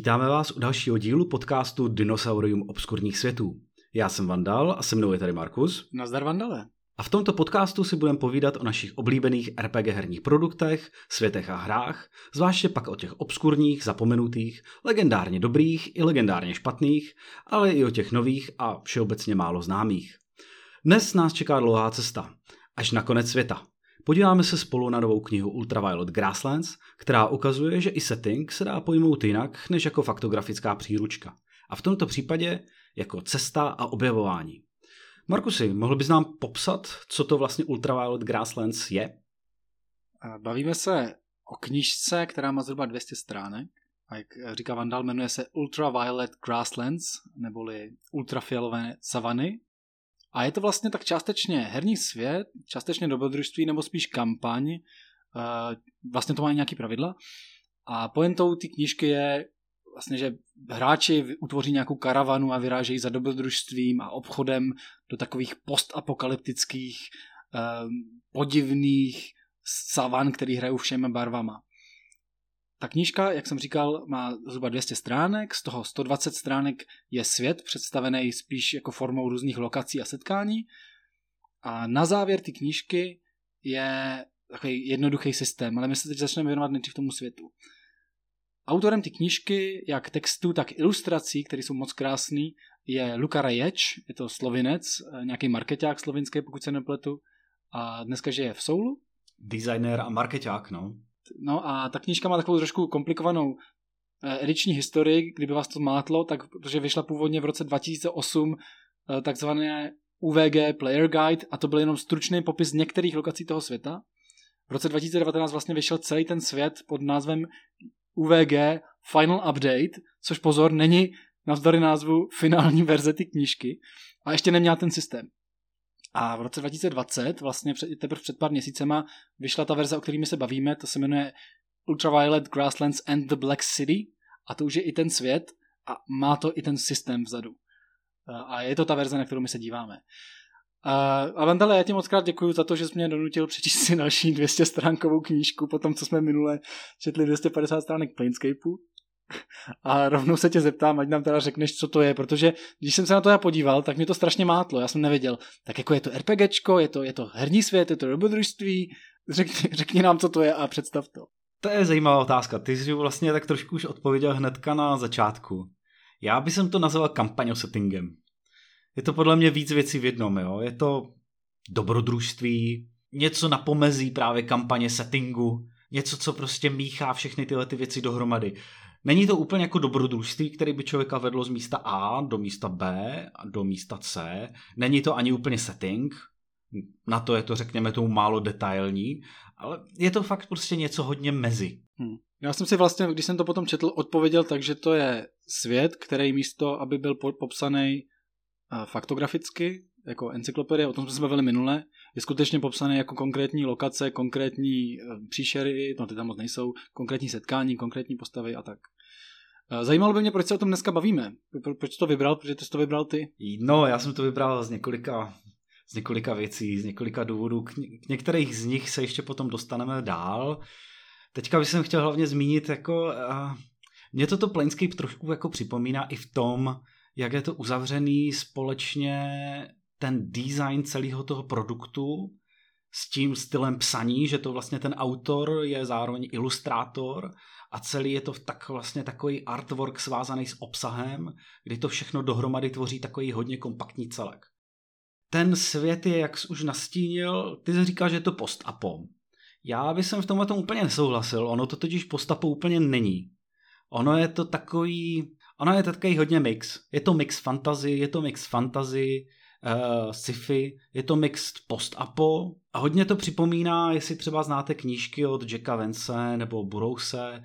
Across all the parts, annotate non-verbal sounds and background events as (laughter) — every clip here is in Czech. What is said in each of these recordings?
Vítáme vás u dalšího dílu podcastu Dinosaurium obskurních světů. Já jsem Vandal a se mnou je tady Markus. Nazdar Vandale. A v tomto podcastu si budeme povídat o našich oblíbených RPG herních produktech, světech a hrách, zvláště pak o těch obskurních, zapomenutých, legendárně dobrých i legendárně špatných, ale i o těch nových a všeobecně málo známých. Dnes nás čeká dlouhá cesta, až na konec světa. Podíváme se spolu na novou knihu Ultraviolet Grasslands, která ukazuje, že i setting se dá pojmout jinak než jako faktografická příručka. A v tomto případě jako cesta a objevování. Markusy, mohl bys nám popsat, co to vlastně Ultraviolet Grasslands je? Bavíme se o knižce, která má zhruba 200 stránek. A jak říká Vandal, jmenuje se Ultraviolet Grasslands, neboli ultrafialové savany. A je to vlastně tak částečně herní svět, částečně dobrodružství nebo spíš kampaň. Vlastně to má nějaký pravidla. A pointou té knížky je vlastně, že hráči utvoří nějakou karavanu a vyrážejí za dobrodružstvím a obchodem do takových postapokalyptických podivných savan, který hrajou všemi barvama. Ta knížka, jak jsem říkal, má zhruba 200 stránek, z toho 120 stránek je svět představený spíš jako formou různých lokací a setkání. A na závěr ty knížky je takový jednoduchý systém, ale my se teď začneme věnovat nejdřív tomu světu. Autorem ty knížky, jak textu, tak ilustrací, které jsou moc krásné, je Luka Raječ, je to slovinec, nějaký marketák slovinský, pokud se nepletu, a dneska žije v Soulu. Designer a marketák, no. No a ta knížka má takovou trošku komplikovanou eh, ediční historii, kdyby vás to mátlo, tak protože vyšla původně v roce 2008 eh, takzvané UVG Player Guide a to byl jenom stručný popis některých lokací toho světa. V roce 2019 vlastně vyšel celý ten svět pod názvem UVG Final Update, což pozor, není navzdory názvu finální verze ty knížky a ještě neměla ten systém. A v roce 2020, vlastně před, teprve před pár měsícema, vyšla ta verze, o kterými se bavíme, to se jmenuje Ultraviolet Grasslands and the Black City a to už je i ten svět a má to i ten systém vzadu. A je to ta verze, na kterou my se díváme. A Vandale, já ti moc krát děkuji za to, že jsi mě donutil přečíst si další 200 stránkovou knížku po tom, co jsme minule četli 250 stránek Planescapeu. A rovnou se tě zeptám, ať nám teda řekneš, co to je, protože když jsem se na to já podíval, tak mě to strašně mátlo, já jsem nevěděl. Tak jako je to RPGčko, je to, je to herní svět, je to dobrodružství, řekni, řekni nám, co to je a představ to. To je zajímavá otázka. Ty jsi vlastně tak trošku už odpověděl hnedka na začátku. Já bych to nazval kampaň settingem. Je to podle mě víc věcí v jednom, jo. Je to dobrodružství, něco na pomezí právě kampaně settingu, něco, co prostě míchá všechny tyhle ty věci dohromady. Není to úplně jako dobrodružství, který by člověka vedlo z místa A do místa B a do místa C. Není to ani úplně setting, na to je to, řekněme, tomu málo detailní, ale je to fakt prostě něco hodně mezi. Hmm. Já jsem si vlastně, když jsem to potom četl, odpověděl tak, že to je svět, který místo, aby byl popsaný uh, faktograficky, jako encyklopedie, o tom jsme se bavili minule, je skutečně popsaný jako konkrétní lokace, konkrétní uh, příšery, no ty tam moc nejsou, konkrétní setkání, konkrétní postavy a tak. Uh, zajímalo by mě, proč se o tom dneska bavíme. Pro, proč to vybral, protože jsi to vybral ty? No, já jsem to vybral z několika z několika věcí, z několika důvodů. K, k některých z nich se ještě potom dostaneme dál. Teďka bych jsem chtěl hlavně zmínit, jako uh, mě toto Planescape trošku jako připomíná i v tom, jak je to uzavřený společně ten design celého toho produktu s tím stylem psaní, že to vlastně ten autor je zároveň ilustrátor a celý je to tak vlastně takový artwork svázaný s obsahem, kdy to všechno dohromady tvoří takový hodně kompaktní celek ten svět je, jak jsi už nastínil, ty jsi říkal, že je to post-apo. Já bych jsem v tomhle tom úplně nesouhlasil, ono to totiž post-apo úplně není. Ono je to takový, ono je to takový hodně mix. Je to mix fantasy, je to mix fantasy, uh, sci-fi, je to mix post-apo a hodně to připomíná, jestli třeba znáte knížky od Jacka Vence nebo Burrouse,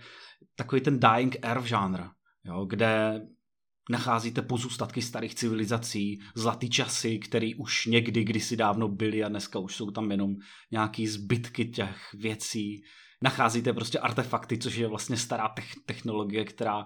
takový ten dying earth žánr, jo, kde nacházíte pozůstatky starých civilizací, zlatý časy, které už někdy kdysi dávno byly a dneska už jsou tam jenom nějaký zbytky těch věcí. Nacházíte prostě artefakty, což je vlastně stará technologie, která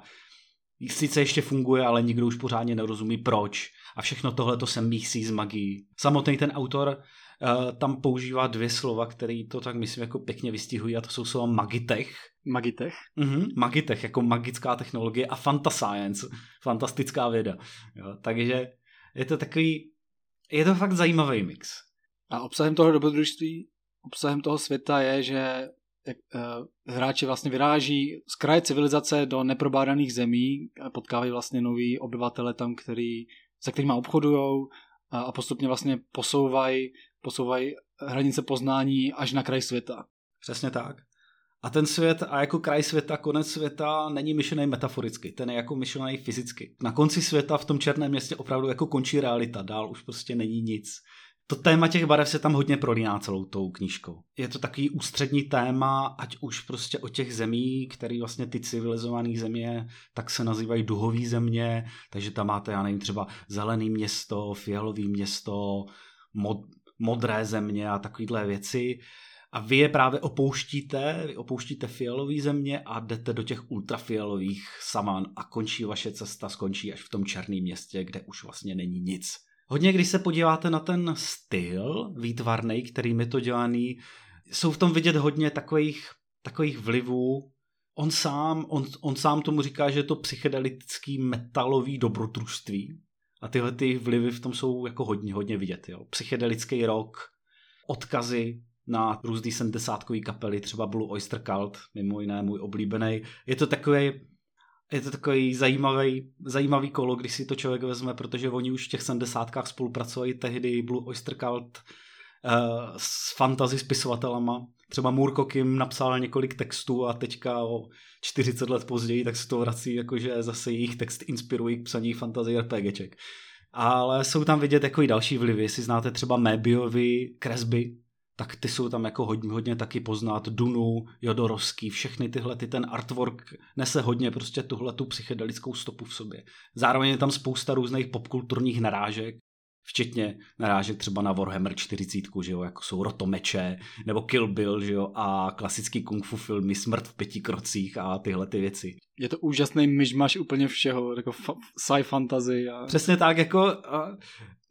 sice ještě funguje, ale nikdo už pořádně nerozumí proč. A všechno tohle to se mísí s magií. Samotný ten autor uh, tam používá dvě slova, které to tak myslím jako pěkně vystihují a to jsou slova magitech. Magitech? Mhm, magitech, jako magická technologie a fantascience, fantastická věda. Jo, takže je to takový, je to fakt zajímavý mix. A obsahem toho dobrodružství, obsahem toho světa je, že uh, hráči vlastně vyráží z kraje civilizace do neprobádaných zemí potkávají vlastně nový obyvatele tam, který, se kterými obchodují a, a postupně vlastně posouvají posouvají hranice poznání až na kraj světa. Přesně tak. A ten svět a jako kraj světa, konec světa není myšlený metaforicky, ten je jako myšlený fyzicky. Na konci světa v tom černém městě opravdu jako končí realita, dál už prostě není nic. To téma těch barev se tam hodně prolíná celou tou knížkou. Je to takový ústřední téma, ať už prostě o těch zemí, které vlastně ty civilizované země, tak se nazývají duhový země, takže tam máte, já nevím, třeba zelený město, fialový město, mod, modré země a takovéhle věci. A vy je právě opouštíte, vy opouštíte fialové země a jdete do těch ultrafialových saman a končí vaše cesta, skončí až v tom černém městě, kde už vlastně není nic. Hodně, když se podíváte na ten styl výtvarný, kterým je to dělaný, jsou v tom vidět hodně takových, takových vlivů. On sám, on, on sám tomu říká, že je to psychedelický metalový dobrodružství. A tyhle ty vlivy v tom jsou jako hodně, hodně vidět. Jo. Psychedelický rock, odkazy na různý 70 kapely, třeba Blue Oyster Cult, mimo jiné můj oblíbený. Je to takový je to takový zajímavý, zajímavý kolo, když si to člověk vezme, protože oni už v těch 70 spolupracovali tehdy Blue Oyster Cult uh, s fantasy spisovatelama. Třeba Murko Kim napsal několik textů a teďka o 40 let později tak se to vrací, jakože zase jejich text inspirují k psaní fantasy RPGček. Ale jsou tam vidět jako i další vlivy, jestli znáte třeba Mebiovi kresby, tak ty jsou tam jako hodně, hodně taky poznat. Dunu, Jodorovský, všechny tyhle, ty ten artwork nese hodně prostě tuhle tu psychedelickou stopu v sobě. Zároveň je tam spousta různých popkulturních narážek, včetně narážek třeba na Warhammer 40, že jo, jako jsou Rotomeče, nebo Kill Bill, že jo, a klasický kung fu filmy Smrt v pěti krocích a tyhle ty věci. Je to úžasný myšmaš úplně všeho, jako fa- sci fantasy. A... Přesně tak, jako uh,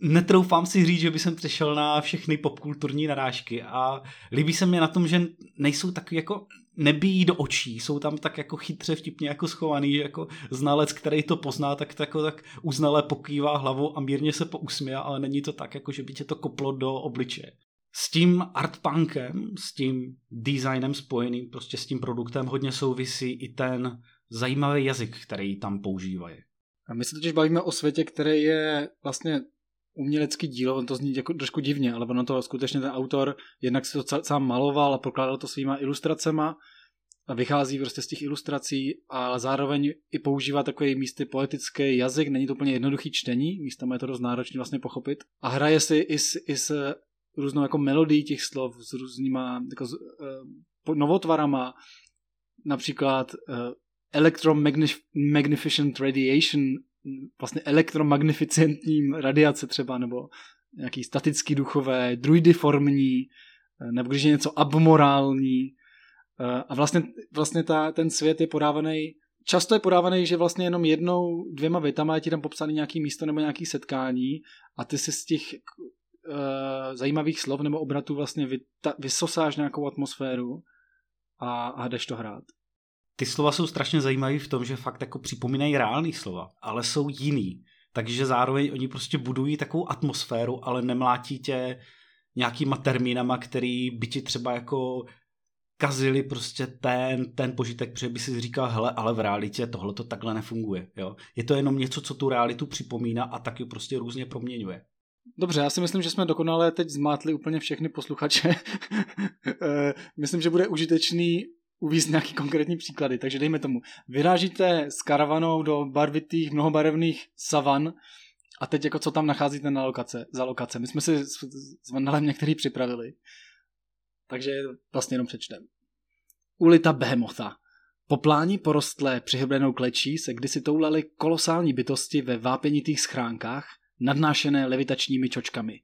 netroufám si říct, že by jsem přešel na všechny popkulturní narážky a líbí se mi na tom, že nejsou tak jako nebíjí do očí, jsou tam tak jako chytře vtipně jako schovaný, že jako znalec, který to pozná, tak, tak, tak uznale pokývá hlavou a mírně se pousměje, ale není to tak, jako že by tě to koplo do obličeje. S tím artpunkem, s tím designem spojeným, prostě s tím produktem hodně souvisí i ten zajímavý jazyk, který tam používají. A my se totiž bavíme o světě, který je vlastně umělecký dílo, on to zní jako trošku divně, ale ono to skutečně ten autor jednak si to sám maloval a prokládal to svýma ilustracema a vychází prostě z těch ilustrací, ale zároveň i používá takový místy poetický jazyk, není to úplně jednoduchý čtení, místama je to dost náročné vlastně pochopit. A hraje si i s, i s různou jako melodií těch slov, s různýma jako s, uh, novotvarama, například uh, Electromagnificent Radiation vlastně elektromagnificentním radiace třeba, nebo nějaký statický duchové, druidiformní, eh, nebo když je něco abmorální. Eh, a vlastně, vlastně ta, ten svět je podávaný, často je podávaný, že vlastně jenom jednou, dvěma větama je ti tam popsaný nějaký místo nebo nějaký setkání a ty si z těch uh, zajímavých slov nebo obratů vlastně vy, ta, vysosáš nějakou atmosféru a, a jdeš to hrát ty slova jsou strašně zajímavé v tom, že fakt jako připomínají reální slova, ale jsou jiný. Takže zároveň oni prostě budují takovou atmosféru, ale nemlátí tě nějakýma termínama, který by ti třeba jako kazili prostě ten, ten požitek, protože by si říkal, hele, ale v realitě tohle to takhle nefunguje. Jo? Je to jenom něco, co tu realitu připomíná a taky prostě různě proměňuje. Dobře, já si myslím, že jsme dokonale teď zmátli úplně všechny posluchače. (laughs) Eh, myslím, že bude užitečný uvízt nějaký konkrétní příklady, takže dejme tomu, vyrážíte s karavanou do barvitých, mnohobarevných savan a teď jako co tam nacházíte na lokace, za lokace. My jsme si s, s Vandalem některý připravili, takže vlastně jenom přečtem. Ulita Behemotha. Po pláni porostlé přihrbenou klečí se kdysi toulaly kolosální bytosti ve vápenitých schránkách, nadnášené levitačními čočkami.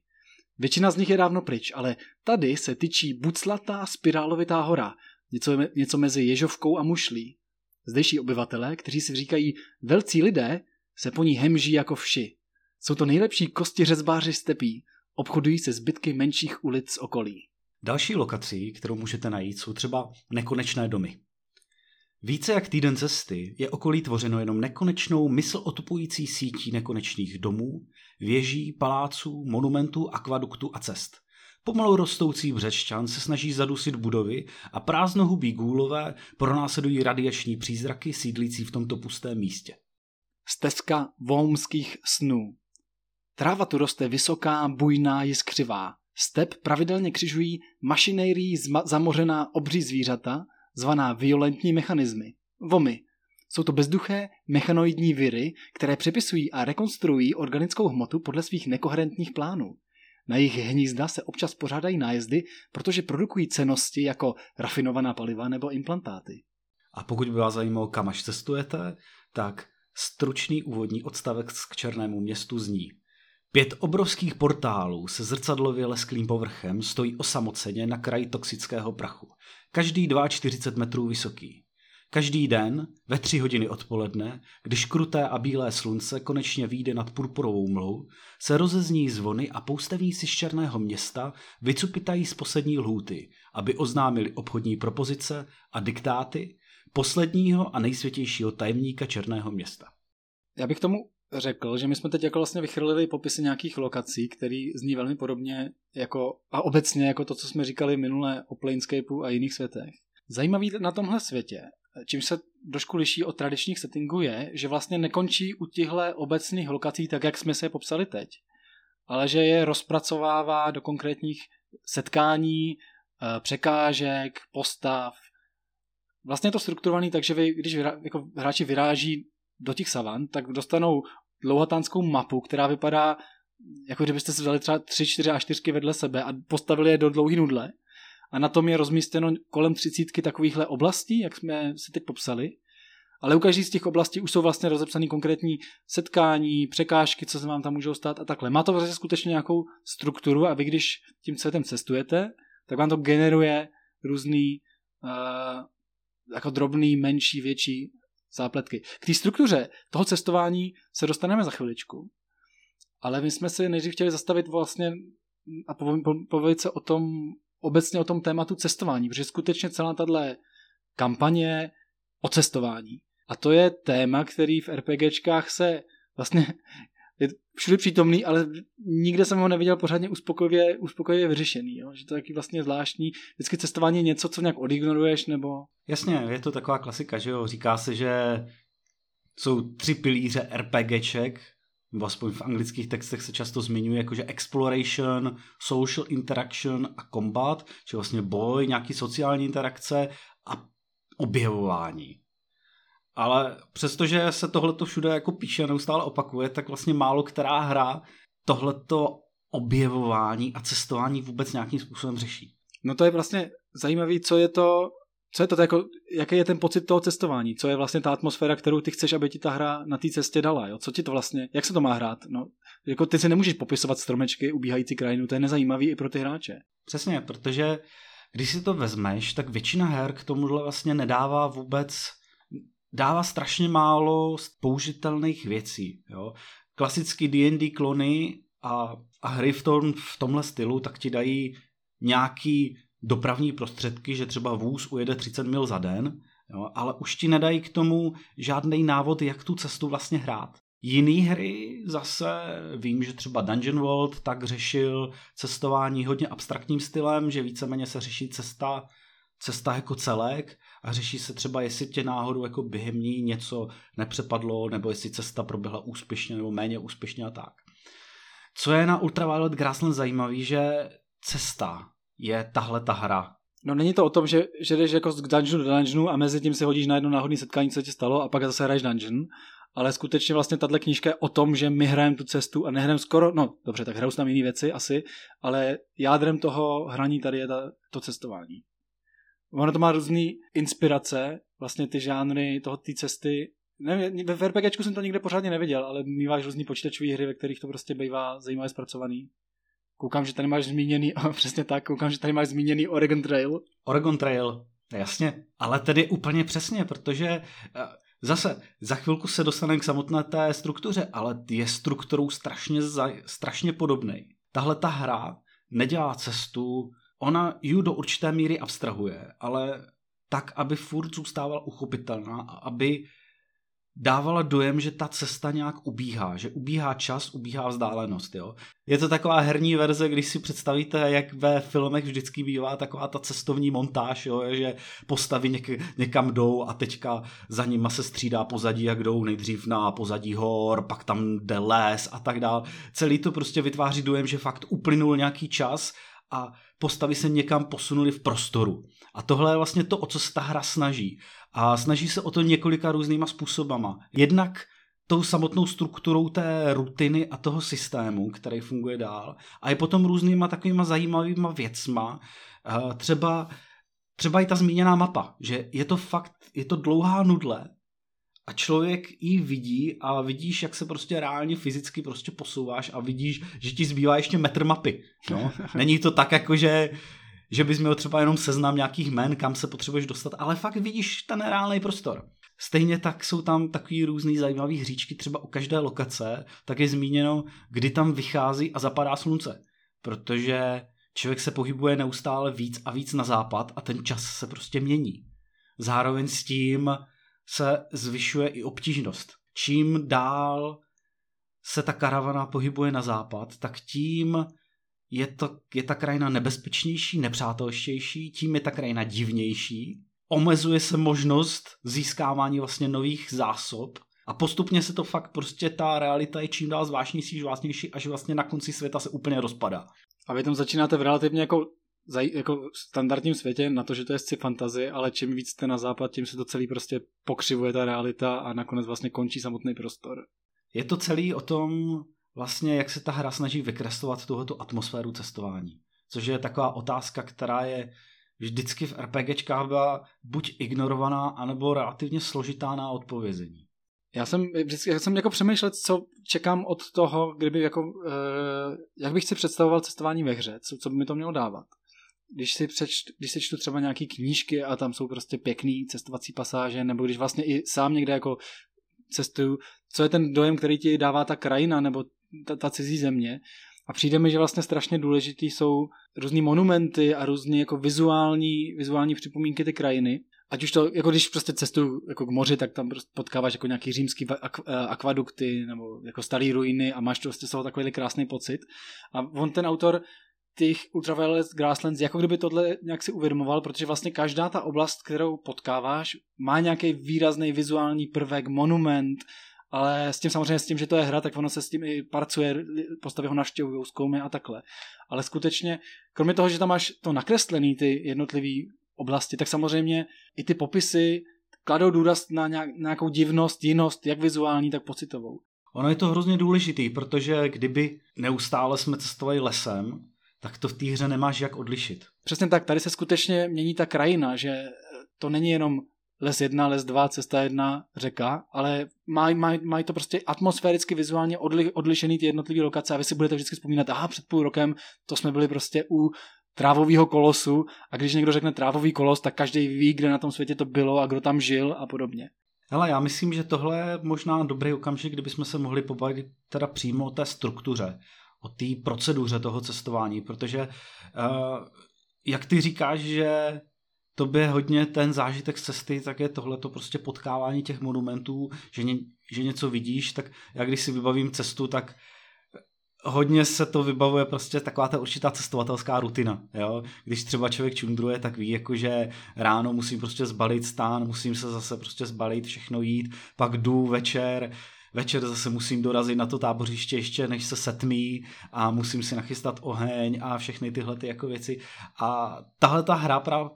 Většina z nich je dávno pryč, ale tady se tyčí buclatá spirálovitá hora, něco, něco mezi ježovkou a mušlí. Zdejší obyvatelé, kteří si říkají velcí lidé, se po ní hemží jako vši. Jsou to nejlepší kosti řezbáři stepí, obchodují se zbytky menších ulic z okolí. Další lokací, kterou můžete najít, jsou třeba nekonečné domy. Více jak týden cesty je okolí tvořeno jenom nekonečnou mysl otupující sítí nekonečných domů, věží, paláců, monumentů, akvaduktů a cest. Pomalu rostoucí břešťan se snaží zadusit budovy a prázdnohubí gůlové pronásledují radiační přízraky sídlící v tomto pustém místě. Stezka voumských snů. Tráva tu roste vysoká, bujná, jiskřivá. Step pravidelně křižují mašinérií zamořená obří zvířata, zvaná violentní mechanismy. Vomy. Jsou to bezduché mechanoidní viry, které přepisují a rekonstruují organickou hmotu podle svých nekoherentních plánů. Na jejich hnízda se občas pořádají nájezdy, protože produkují cenosti jako rafinovaná paliva nebo implantáty. A pokud by vás zajímalo, kam až cestujete, tak stručný úvodní odstavec k Černému městu zní. Pět obrovských portálů se zrcadlově lesklým povrchem stojí osamoceně na kraji toxického prachu. Každý 42 metrů vysoký. Každý den ve tři hodiny odpoledne, když kruté a bílé slunce konečně vyjde nad purpurovou mlou, se rozezní zvony a poustevníci z Černého města vycupitají z poslední lhůty, aby oznámili obchodní propozice a diktáty posledního a nejsvětějšího tajemníka Černého města. Já bych tomu řekl, že my jsme teď jako vlastně vychrlili popisy nějakých lokací, který zní velmi podobně jako, a obecně jako to, co jsme říkali minule o Planescapeu a jiných světech. Zajímavý na tomhle světě, čím se trošku liší od tradičních settingů je, že vlastně nekončí u těchto obecných lokací tak, jak jsme se je popsali teď, ale že je rozpracovává do konkrétních setkání, eh, překážek, postav. Vlastně je to strukturovaný tak, že vy, když jako hráči vyráží do těch savan, tak dostanou dlouhatánskou mapu, která vypadá jako kdybyste si vzali třeba tři, čtyři a čtyřky vedle sebe a postavili je do dlouhý nudle. A na tom je rozmístěno kolem třicítky takovýchhle oblastí, jak jsme si teď popsali. Ale u každé z těch oblastí už jsou vlastně rozepsané konkrétní setkání, překážky, co se vám tam můžou stát a takhle. Má to vlastně skutečně nějakou strukturu a vy, když tím světem cestujete, tak vám to generuje různý uh, jako drobný, menší, větší zápletky. K té struktuře toho cestování se dostaneme za chviličku, ale my jsme si nejdřív chtěli zastavit vlastně a povědět se o tom, obecně o tom tématu cestování, protože skutečně celá tahle kampaně o cestování. A to je téma, který v RPGčkách se vlastně (laughs) je všude přítomný, ale nikde jsem ho neviděl pořádně uspokojivě, uspokojivě vyřešený. Jo? Že to je taky vlastně zvláštní. Vždycky cestování je něco, co nějak odignoruješ, nebo... Jasně, je to taková klasika, že jo. Říká se, že jsou tři pilíře RPGček, nebo aspoň v anglických textech se často zmiňuje, jakože exploration, social interaction a combat, či vlastně boj, nějaký sociální interakce a objevování. Ale přestože se tohleto všude jako píše a neustále opakuje, tak vlastně málo která hra tohleto objevování a cestování vůbec nějakým způsobem řeší. No to je vlastně zajímavé, co je to, co je to, jako, jaký je ten pocit toho cestování, co je vlastně ta atmosféra, kterou ty chceš, aby ti ta hra na té cestě dala, jo? co ti to vlastně, jak se to má hrát, no, jako ty si nemůžeš popisovat stromečky, ubíhající krajinu, to je nezajímavý i pro ty hráče. Přesně, protože když si to vezmeš, tak většina her k tomuhle vlastně nedává vůbec dává strašně málo použitelných věcí. Jo. Klasický D&D klony a, a hry v, tom, v tomhle stylu tak ti dají nějaký dopravní prostředky, že třeba vůz ujede 30 mil za den, jo, ale už ti nedají k tomu žádný návod, jak tu cestu vlastně hrát. Jiný hry zase vím, že třeba Dungeon World tak řešil cestování hodně abstraktním stylem, že víceméně se řeší cesta, cesta jako celek a řeší se třeba, jestli tě náhodou jako během ní něco nepřepadlo, nebo jestli cesta proběhla úspěšně nebo méně úspěšně a tak. Co je na Ultraviolet Grassland zajímavý, že cesta je tahle ta hra. No není to o tom, že, že jdeš jako z dungeonu do dungeonu a mezi tím si hodíš na jedno náhodné setkání, co ti stalo a pak zase hraješ dungeon, ale skutečně vlastně tahle knížka je o tom, že my hrajeme tu cestu a nehrajeme skoro, no dobře, tak hrajou s tam jiné věci asi, ale jádrem toho hraní tady je ta, to cestování. Ono to má různé inspirace, vlastně ty žánry toho té cesty. Nevím, ve RPGčku jsem to nikde pořádně neviděl, ale míváš různý počítačové hry, ve kterých to prostě bývá zajímavě zpracovaný. Koukám, že tady máš zmíněný, (laughs) přesně tak, koukám, že tady máš zmíněný Oregon Trail. Oregon Trail, jasně, ale tedy úplně přesně, protože eh, zase za chvilku se dostaneme k samotné té struktuře, ale je strukturou strašně, strašně podobný. tahle ta hra nedělá cestu, ona ju do určité míry abstrahuje, ale tak, aby furt zůstávala uchopitelná a aby dávala dojem, že ta cesta nějak ubíhá, že ubíhá čas, ubíhá vzdálenost. Jo? Je to taková herní verze, když si představíte, jak ve filmech vždycky bývá taková ta cestovní montáž, jo? že postavy něk- někam jdou a teďka za nima se střídá pozadí, jak jdou nejdřív na pozadí hor, pak tam jde les a tak dál. Celý to prostě vytváří dojem, že fakt uplynul nějaký čas a postavy se někam posunuly v prostoru. A tohle je vlastně to, o co se ta hra snaží. A snaží se o to několika různýma způsobama. Jednak tou samotnou strukturou té rutiny a toho systému, který funguje dál. A je potom různýma takovýma zajímavýma věcma. Třeba, třeba i ta zmíněná mapa, že je to fakt, je to dlouhá nudle, a člověk ji vidí a vidíš, jak se prostě reálně fyzicky prostě posouváš a vidíš, že ti zbývá ještě metr mapy. No? (laughs) Není to tak jako, že, že bys měl třeba jenom seznam nějakých men, kam se potřebuješ dostat, ale fakt vidíš ten reálný prostor. Stejně tak jsou tam takový různý zajímavý hříčky, třeba u každé lokace, tak je zmíněno, kdy tam vychází a zapadá slunce. Protože člověk se pohybuje neustále víc a víc na západ a ten čas se prostě mění. Zároveň s tím se zvyšuje i obtížnost. Čím dál se ta karavana pohybuje na západ, tak tím je, to, je ta krajina nebezpečnější, nepřátelštější, tím je ta krajina divnější, omezuje se možnost získávání vlastně nových zásob a postupně se to fakt prostě ta realita je čím dál zvláštnější, zvláštnější, až vlastně na konci světa se úplně rozpadá. A vy tam začínáte v relativně jako jako v standardním světě na to, že to je sci fantazy, ale čím víc jste na západ, tím se to celý prostě pokřivuje ta realita a nakonec vlastně končí samotný prostor. Je to celý o tom vlastně, jak se ta hra snaží vykreslovat tuhletu atmosféru cestování. Což je taková otázka, která je vždycky v RPGčkách byla buď ignorovaná, anebo relativně složitá na odpovězení. Já jsem vždycky já jsem jako přemýšlel, co čekám od toho, kdyby jako, uh, jak bych si představoval cestování ve hře, co, co by mi to mělo dávat když si, přečtu, když si čtu třeba nějaké knížky a tam jsou prostě pěkné cestovací pasáže, nebo když vlastně i sám někde jako cestuju, co je ten dojem, který ti dává ta krajina nebo ta, ta cizí země. A přijde mi, že vlastně strašně důležitý jsou různé monumenty a různé jako vizuální, vizuální připomínky ty krajiny. Ať už to, jako když prostě cestuju jako k moři, tak tam prostě potkáváš jako nějaký římský eh, akvadukty nebo jako staré ruiny a máš prostě z toho takový krásný pocit. A on ten autor těch Ultraviolet Grasslands, jako kdyby tohle nějak si uvědomoval, protože vlastně každá ta oblast, kterou potkáváš, má nějaký výrazný vizuální prvek, monument, ale s tím samozřejmě s tím, že to je hra, tak ono se s tím i parcuje, postavy ho naštěvují, zkoumy a takhle. Ale skutečně, kromě toho, že tam máš to nakreslený, ty jednotlivé oblasti, tak samozřejmě i ty popisy kladou důraz na nějakou divnost, jinost, jak vizuální, tak pocitovou. Ono je to hrozně důležitý, protože kdyby neustále jsme cestovali lesem, tak to v té hře nemáš jak odlišit. Přesně tak, tady se skutečně mění ta krajina, že to není jenom les jedna, les dva, cesta jedna, řeka, ale mají maj, maj to prostě atmosféricky, vizuálně odli, odlišený ty jednotlivé lokace a vy si budete vždycky vzpomínat, aha, před půl rokem to jsme byli prostě u trávového kolosu a když někdo řekne trávový kolos, tak každý ví, kde na tom světě to bylo a kdo tam žil a podobně. Hele, já myslím, že tohle je možná dobrý okamžik, kdybychom se mohli pobavit teda přímo o té struktuře o té proceduře toho cestování, protože uh, jak ty říkáš, že to je hodně ten zážitek z cesty, tak je tohle to prostě potkávání těch monumentů, že, ně, že něco vidíš, tak já když si vybavím cestu, tak hodně se to vybavuje prostě taková ta určitá cestovatelská rutina, jo. Když třeba člověk čundruje, tak ví, jako že ráno musím prostě zbalit stán, musím se zase prostě zbalit, všechno jít, pak jdu večer, večer zase musím dorazit na to tábořiště ještě, než se setmí a musím si nachystat oheň a všechny tyhle ty jako věci. A tahle ta hra právě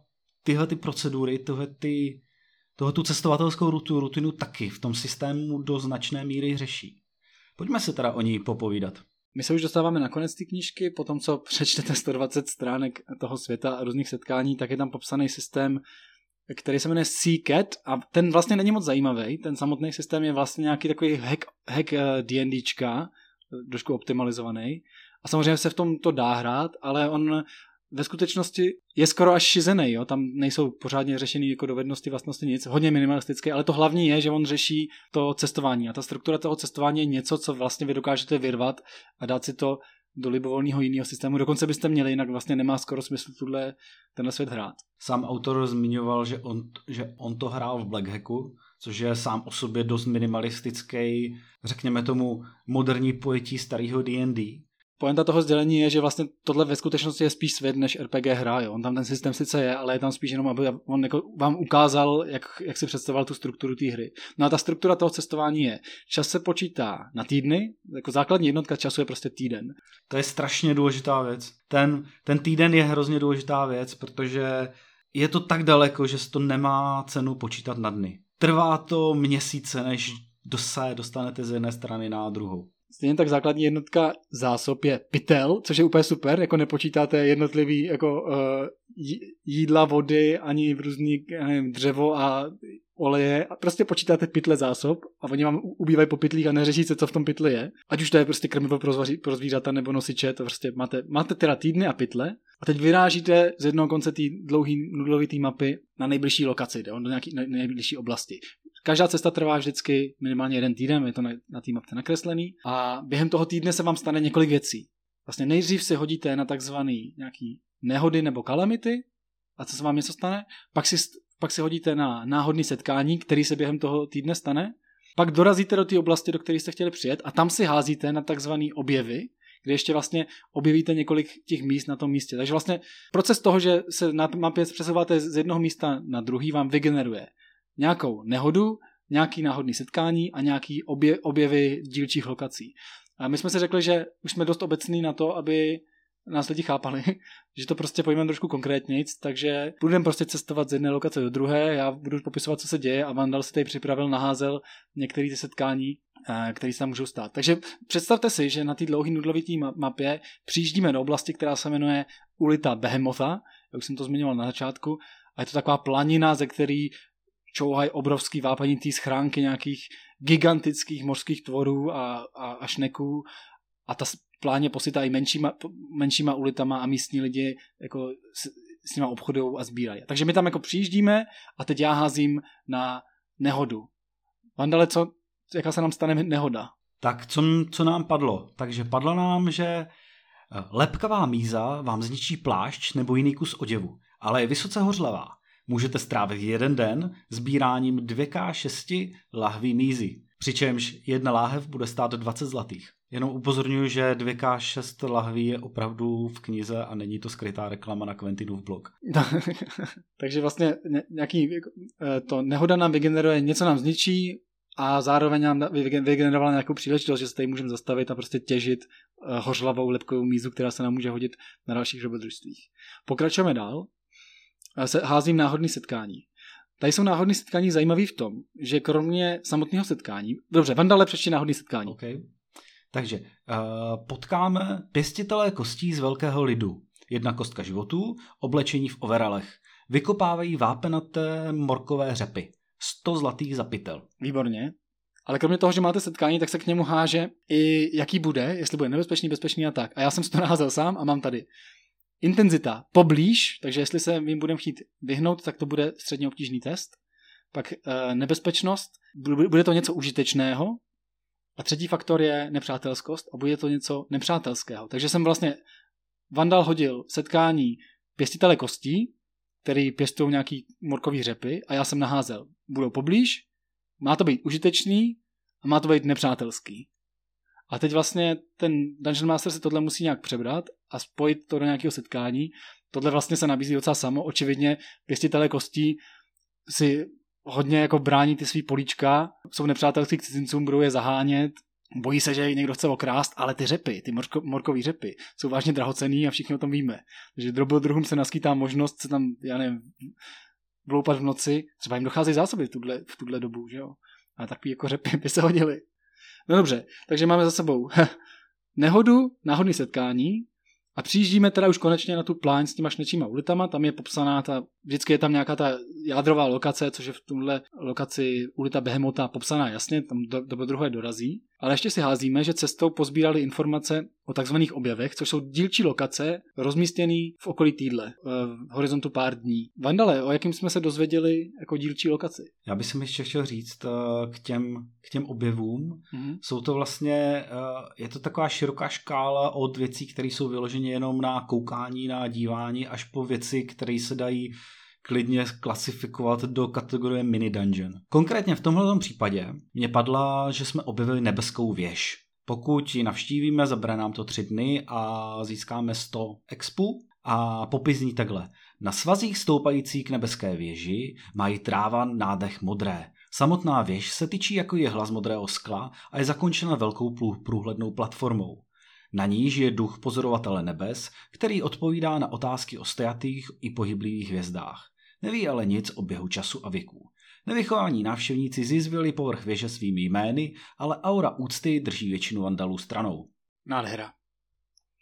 tyhle ty procedury, tyhle ty, tohle tu cestovatelskou rutu, rutinu taky v tom systému do značné míry řeší. Pojďme se teda o ní popovídat. My se už dostáváme na konec té knížky, po tom, co přečtete 120 stránek toho světa a různých setkání, tak je tam popsaný systém který se jmenuje Seacat a ten vlastně není moc zajímavý. Ten samotný systém je vlastně nějaký takový hack, hack eh, D&Dčka, trošku optimalizovaný. A samozřejmě se v tom to dá hrát, ale on ve skutečnosti je skoro až šizený, jo? tam nejsou pořádně řešený jako dovednosti, vlastnosti, nic, hodně minimalistické, ale to hlavní je, že on řeší to cestování a ta struktura toho cestování je něco, co vlastně vy dokážete vyrvat a dát si to do libovolného jiného systému. Dokonce byste měli, jinak vlastně nemá skoro smysl tuhle, tenhle svět hrát. Sám autor zmiňoval, že on, že on to hrál v Black Hacku, což je sám o sobě dost minimalistický, řekněme tomu, moderní pojetí starého D&D poenta toho sdělení je, že vlastně tohle ve skutečnosti je spíš svět než RPG hra. Jo. On tam ten systém sice je, ale je tam spíš jenom, aby on jako vám ukázal, jak, jak si představoval tu strukturu té hry. No a ta struktura toho cestování je, čas se počítá na týdny, jako základní jednotka času je prostě týden. To je strašně důležitá věc. Ten, ten týden je hrozně důležitá věc, protože je to tak daleko, že se to nemá cenu počítat na dny. Trvá to měsíce, než se dostanete z jedné strany na druhou. Stejně tak základní jednotka zásob je pytel, což je úplně super, jako nepočítáte jednotlivý jako uh, jídla, vody, ani v různý nevím, dřevo a oleje a prostě počítáte pytle zásob a oni vám ubývají po pytlích a neřeší se, co v tom pytli je. Ať už to je prostě krmivo pro, zvaří, pro zvířata nebo nosiče, to prostě máte, máte teda týdny a pytle a teď vyrážíte z jednoho konce té dlouhý nudlový mapy na nejbližší lokaci, do nějaký nejbližší oblasti. Každá cesta trvá vždycky minimálně jeden týden, je to na, té mapce nakreslený a během toho týdne se vám stane několik věcí. Vlastně nejdřív si hodíte na takzvaný nějaký nehody nebo kalamity a co se vám něco stane, pak si, pak si hodíte na náhodný setkání, který se během toho týdne stane, pak dorazíte do té oblasti, do které jste chtěli přijet a tam si házíte na takzvaný objevy, kde ještě vlastně objevíte několik těch míst na tom místě. Takže vlastně proces toho, že se na mapě přesouváte z jednoho místa na druhý, vám vygeneruje nějakou nehodu, nějaký náhodný setkání a nějaký obje, objevy dílčích lokací. A my jsme si řekli, že už jsme dost obecní na to, aby nás lidi chápali, (laughs) že to prostě pojmeme trošku konkrétnějc, takže budeme prostě cestovat z jedné lokace do druhé, já budu popisovat, co se děje a Vandal si tady připravil, naházel některé ty setkání, eh, které se tam můžou stát. Takže představte si, že na té dlouhé nudlovité mapě přijíždíme do oblasti, která se jmenuje Ulita Behemotha, jak jsem to zmiňoval na začátku, a je to taková planina, ze který čouhají obrovský vápanitý schránky nějakých gigantických mořských tvorů a, a, a šneků a ta pláně posytá i menšíma, menšíma ulitama a místní lidi jako s, s nima obchodují a sbírají. Takže my tam jako přijíždíme a teď já házím na nehodu. Vandale, co, jaká se nám stane nehoda? Tak co, co nám padlo? Takže padlo nám, že eh, lepkavá míza vám zničí plášť nebo jiný kus oděvu, ale je vysoce hořlavá. Můžete strávit jeden den sbíráním 2K6 lahví mízy, přičemž jedna láhev bude stát 20 zlatých. Jenom upozorňuji, že 2K6 lahví je opravdu v knize a není to skrytá reklama na Quentinův blog. (laughs) Takže vlastně nějaký, eh, to nehoda nám vygeneruje, něco nám zničí a zároveň nám vygenerovala nějakou příležitost, že se tady můžeme zastavit a prostě těžit eh, hořlavou lepkovou mízu, která se nám může hodit na dalších dobrodružstvích. Pokračujeme dál se házím náhodný setkání. Tady jsou náhodné setkání zajímavé v tom, že kromě samotného setkání, dobře, Vandale přečti náhodný setkání. Okay. Takže uh, potkáme pěstitelé kostí z velkého lidu. Jedna kostka životů, oblečení v overalech. Vykopávají vápenaté morkové řepy. 100 zlatých za pytel. Výborně. Ale kromě toho, že máte setkání, tak se k němu háže i jaký bude, jestli bude nebezpečný, bezpečný a tak. A já jsem si to naházel sám a mám tady Intenzita poblíž, takže jestli se jim budeme chtít vyhnout, tak to bude středně obtížný test. Pak e, nebezpečnost, bude to něco užitečného. A třetí faktor je nepřátelskost a bude to něco nepřátelského. Takže jsem vlastně Vandal hodil setkání pěstitele kostí, který pěstují nějaký morkový řepy a já jsem naházel. Budou poblíž, má to být užitečný a má to být nepřátelský. A teď vlastně ten Dungeon Master si tohle musí nějak přebrat a spojit to do nějakého setkání. Tohle vlastně se nabízí docela samo. Očividně pěstitelé kostí si hodně jako brání ty svý políčka, jsou nepřátelský k cizincům, budou je zahánět, bojí se, že někdo chce okrást, ale ty řepy, ty morko, morkový řepy, jsou vážně drahocený a všichni o tom víme. Takže druhům se naskýtá možnost se tam, já nevím, vloupat v noci, třeba jim docházejí zásoby v tuhle, v tuhle dobu, že jo. A takový jako řepy by se hodili. No dobře, takže máme za sebou (laughs) nehodu, náhodný setkání a přijíždíme teda už konečně na tu pláň s těma šnečíma ulitama, tam je popsaná ta vždycky je tam nějaká ta jádrová lokace, což je v tomhle lokaci ulita Behemota popsaná jasně, tam do, do druhé dorazí. Ale ještě si házíme, že cestou pozbírali informace o takzvaných objevech, což jsou dílčí lokace rozmístěné v okolí týdle, eh, v horizontu pár dní. Vandale, o jakým jsme se dozvěděli jako dílčí lokaci? Já bych si ještě chtěl říct eh, k těm, k těm objevům. Mm-hmm. Jsou to vlastně, eh, je to taková široká škála od věcí, které jsou vyloženě jenom na koukání, na dívání, až po věci, které se dají klidně klasifikovat do kategorie mini dungeon. Konkrétně v tomhle případě mě padla, že jsme objevili nebeskou věž. Pokud ji navštívíme, zabere nám to tři dny a získáme 100 expu a popis zní takhle. Na svazích stoupající k nebeské věži mají tráva nádech modré. Samotná věž se tyčí jako jehla z modrého skla a je zakončena velkou průhlednou platformou. Na ní žije duch pozorovatele nebes, který odpovídá na otázky o stojatých i pohyblivých hvězdách. Neví ale nic o běhu času a věku. Nevychování návštěvníci zizvili povrch věže svými jmény, ale aura úcty drží většinu vandalů stranou. Nádhera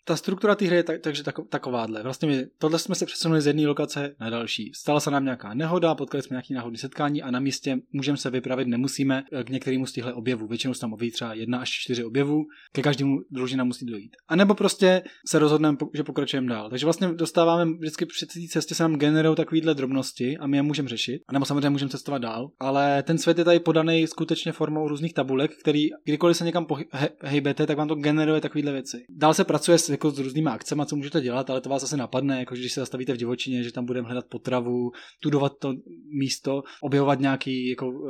ta struktura té hry je tak, takže tak, takováhle. Vlastně my, tohle jsme se přesunuli z jedné lokace na další. Stala se nám nějaká nehoda, potkali jsme nějaký náhodný setkání a na místě můžeme se vypravit, nemusíme eh, k některému z těchto objevů. Většinou se tam objeví třeba jedna až čtyři objevů, ke každému družina musí dojít. A nebo prostě se rozhodneme, že pokračujeme dál. Takže vlastně dostáváme vždycky při té cestě se nám generují takovéhle drobnosti a my je můžeme řešit. A nebo samozřejmě můžeme cestovat dál. Ale ten svět je tady podaný skutečně formou různých tabulek, který kdykoliv se někam hejbete, tak vám to generuje takovéhle věci. Dál se pracuje s jako s různýma akcemi, co můžete dělat, ale to vás asi napadne, jako když se zastavíte v divočině, že tam budeme hledat potravu, tudovat to místo, objevovat nějaký jako uh,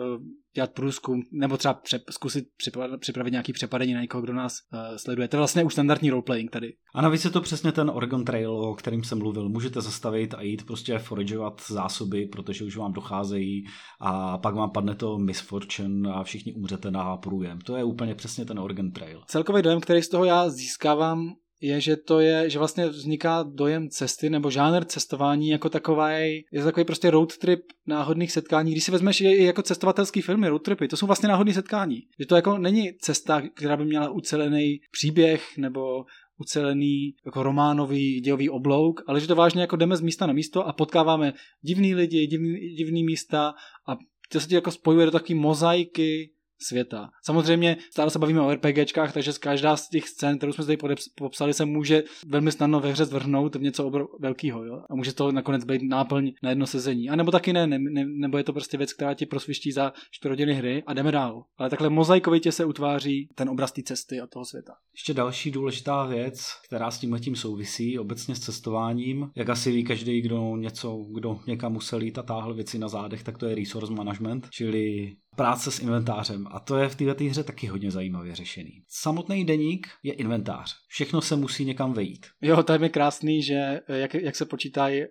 dělat průzkum, nebo třeba pře- zkusit připravit, připravit nějaký přepadení na někoho, kdo nás uh, sleduje. To je vlastně už standardní roleplaying tady. A navíc je to přesně ten Oregon Trail, o kterým jsem mluvil. Můžete zastavit a jít prostě forageovat zásoby, protože už vám docházejí a pak vám padne to misfortune a všichni umřete na průjem. To je úplně přesně ten Oregon Trail. Celkový dojem, který z toho já získávám, je, že to je, že vlastně vzniká dojem cesty nebo žánr cestování jako takový, je takový prostě road trip náhodných setkání. Když si vezmeš i jako cestovatelský filmy, road tripy, to jsou vlastně náhodné setkání. Že to jako není cesta, která by měla ucelený příběh nebo ucelený jako románový dějový oblouk, ale že to vážně jako jdeme z místa na místo a potkáváme divný lidi, divný, divný místa a to se ti jako spojuje do takové mozaiky světa. Samozřejmě stále se bavíme o RPGčkách, takže každá z těch scén, kterou jsme zde popsali, se může velmi snadno ve hře zvrhnout v něco obro- velkého. A může to nakonec být náplň na jedno sezení. A nebo taky ne, ne, ne nebo je to prostě věc, která ti prosviští za 4 hodiny hry a jdeme dál. Ale takhle mozaikovitě se utváří ten obraz té cesty a toho světa. Ještě další důležitá věc, která s tím letím souvisí, obecně s cestováním. Jak asi ví každý, kdo něco, kdo někam musel jít a táhl věci na zádech, tak to je resource management, čili práce s inventářem a to je v této hře taky hodně zajímavě řešený. Samotný deník je inventář. Všechno se musí někam vejít. Jo, to je krásný, že eh, jak, jak se počítají uh,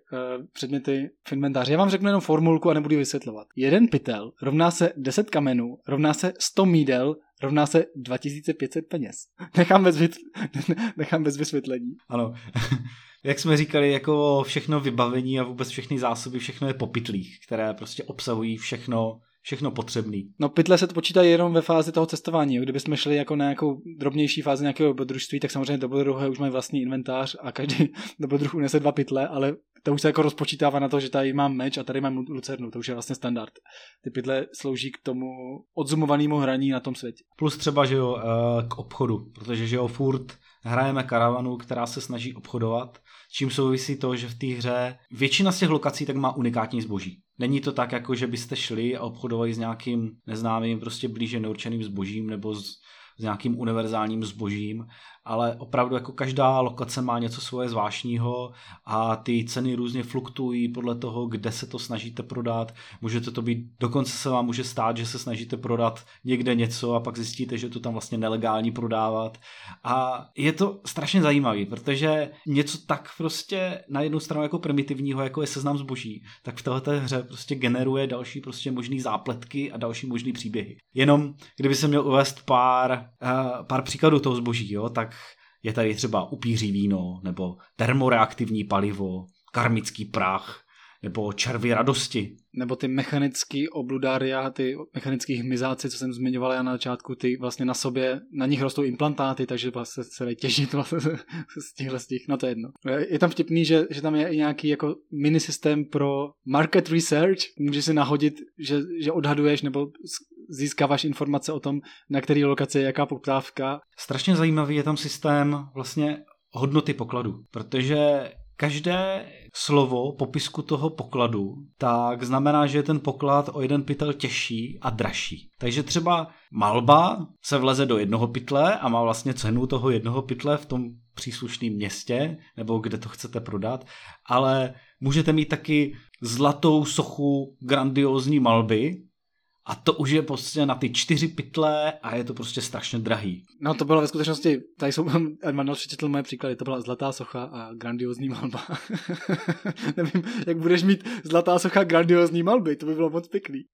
předměty v inventáři. Já vám řeknu jenom formulku a nebudu vysvětlovat. Jeden pytel rovná se 10 kamenů, rovná se 100 mídel, rovná se 2500 peněz. (laughs) Nechám bez, vysvět... (laughs) Nechám bez vysvětlení. Ano. (laughs) jak jsme říkali, jako všechno vybavení a vůbec všechny zásoby, všechno je po pytlích, které prostě obsahují všechno, všechno potřebný. No pytle se to počítají jenom ve fázi toho cestování. Kdybychom šli jako na nějakou drobnější fázi nějakého dobrodružství, tak samozřejmě dobrodruhé už mají vlastní inventář a každý (laughs) dobrodruh unese dva pytle, ale to už se jako rozpočítává na to, že tady mám meč a tady mám lucernu, to už je vlastně standard. Ty pytle slouží k tomu odzumovanému hraní na tom světě. Plus třeba, že jo, eh, k obchodu, protože že jo, furt hrajeme karavanu, která se snaží obchodovat, čím souvisí to, že v té hře většina z těch lokací tak má unikátní zboží. Není to tak, jako že byste šli a obchodovali s nějakým neznámým, prostě blíže neurčeným zbožím nebo s, s nějakým univerzálním zbožím, ale opravdu jako každá lokace má něco svoje zvláštního a ty ceny různě fluktuují podle toho, kde se to snažíte prodat. Můžete to být, dokonce se vám může stát, že se snažíte prodat někde něco a pak zjistíte, že to tam vlastně nelegální prodávat. A je to strašně zajímavý, protože něco tak prostě na jednu stranu jako primitivního, jako je seznam zboží, tak v této hře prostě generuje další prostě možný zápletky a další možný příběhy. Jenom kdyby se měl uvést pár, uh, pár příkladů toho zboží, jo, tak je tady třeba upíří víno, nebo termoreaktivní palivo, karmický prach, nebo červy radosti. Nebo ty mechanický obludária, ty mechanický hmyzáci, co jsem zmiňoval já na začátku, ty vlastně na sobě, na nich rostou implantáty, takže vlastně se dají těžit vlastně z těchhle z těch, no to je jedno. Je tam vtipný, že, že tam je i nějaký jako mini systém pro market research, můžeš si nahodit, že, že odhaduješ nebo získáváš informace o tom, na který lokaci je jaká poptávka. Strašně zajímavý je tam systém vlastně hodnoty pokladu, protože každé slovo popisku toho pokladu, tak znamená, že je ten poklad o jeden pytel těžší a dražší. Takže třeba malba se vleze do jednoho pytle a má vlastně cenu toho jednoho pytle v tom příslušném městě, nebo kde to chcete prodat, ale můžete mít taky zlatou sochu grandiózní malby, a to už je prostě na ty čtyři pytle a je to prostě strašně drahý. No to bylo ve skutečnosti, tady jsou, (laughs) Emanuel přečetl moje příklady, to byla zlatá socha a grandiozní malba. (laughs) Nevím, jak budeš mít zlatá socha grandiozní malby, to by bylo moc pěkný.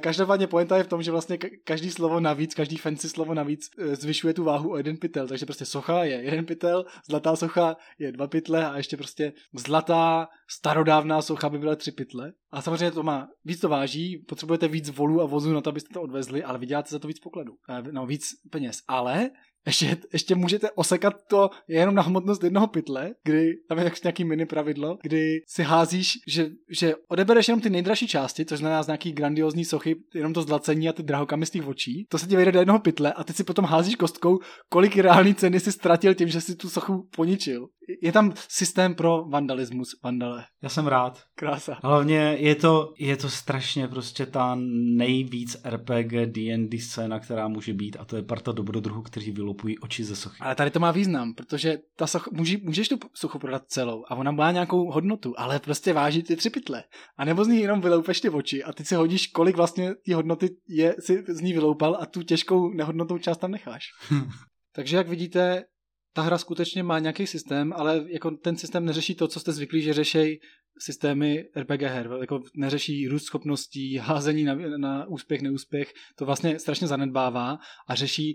Každopádně pointa je v tom, že vlastně každý slovo navíc, každý fancy slovo navíc e, zvyšuje tu váhu o jeden pytel, takže prostě socha je jeden pytel, zlatá socha je dva pytle a ještě prostě zlatá starodávná socha by byla tři pytle. A samozřejmě to má, víc to váží, potřebujete víc volů a vozů na to, abyste to odvezli, ale vyděláte za to víc pokladů. Eh, no, víc peněz. Ale ještě, ještě můžete osekat to jenom na hmotnost jednoho pytle, kdy tam je nějaký mini pravidlo, kdy si házíš, že, že odebereš jenom ty nejdražší části, což znamená z nějaký grandiozní sochy, jenom to zlacení a ty drahokamy z těch očí. To se ti vejde do jednoho pytle a ty si potom házíš kostkou, kolik reální ceny si ztratil tím, že si tu sochu poničil. Je tam systém pro vandalismus, vandale. Já jsem rád. Krása. Hlavně je to, je to strašně prostě ta nejvíc RPG D&D scéna, která může být a to je parta dobrodruhů, kteří vylopují oči ze sochy. Ale tady to má význam, protože ta soch, může, můžeš tu sochu prodat celou a ona má nějakou hodnotu, ale prostě váží ty tři pytle. A nebo z ní jenom vyloupeš ty oči a ty si hodíš, kolik vlastně ty hodnoty je, si z ní vyloupal a tu těžkou nehodnotou část tam necháš. (laughs) Takže jak vidíte, ta hra skutečně má nějaký systém, ale jako ten systém neřeší to, co jste zvyklí, že řešej systémy RPG her. Jako neřeší růst schopností, házení na, na úspěch, neúspěch. To vlastně strašně zanedbává a řeší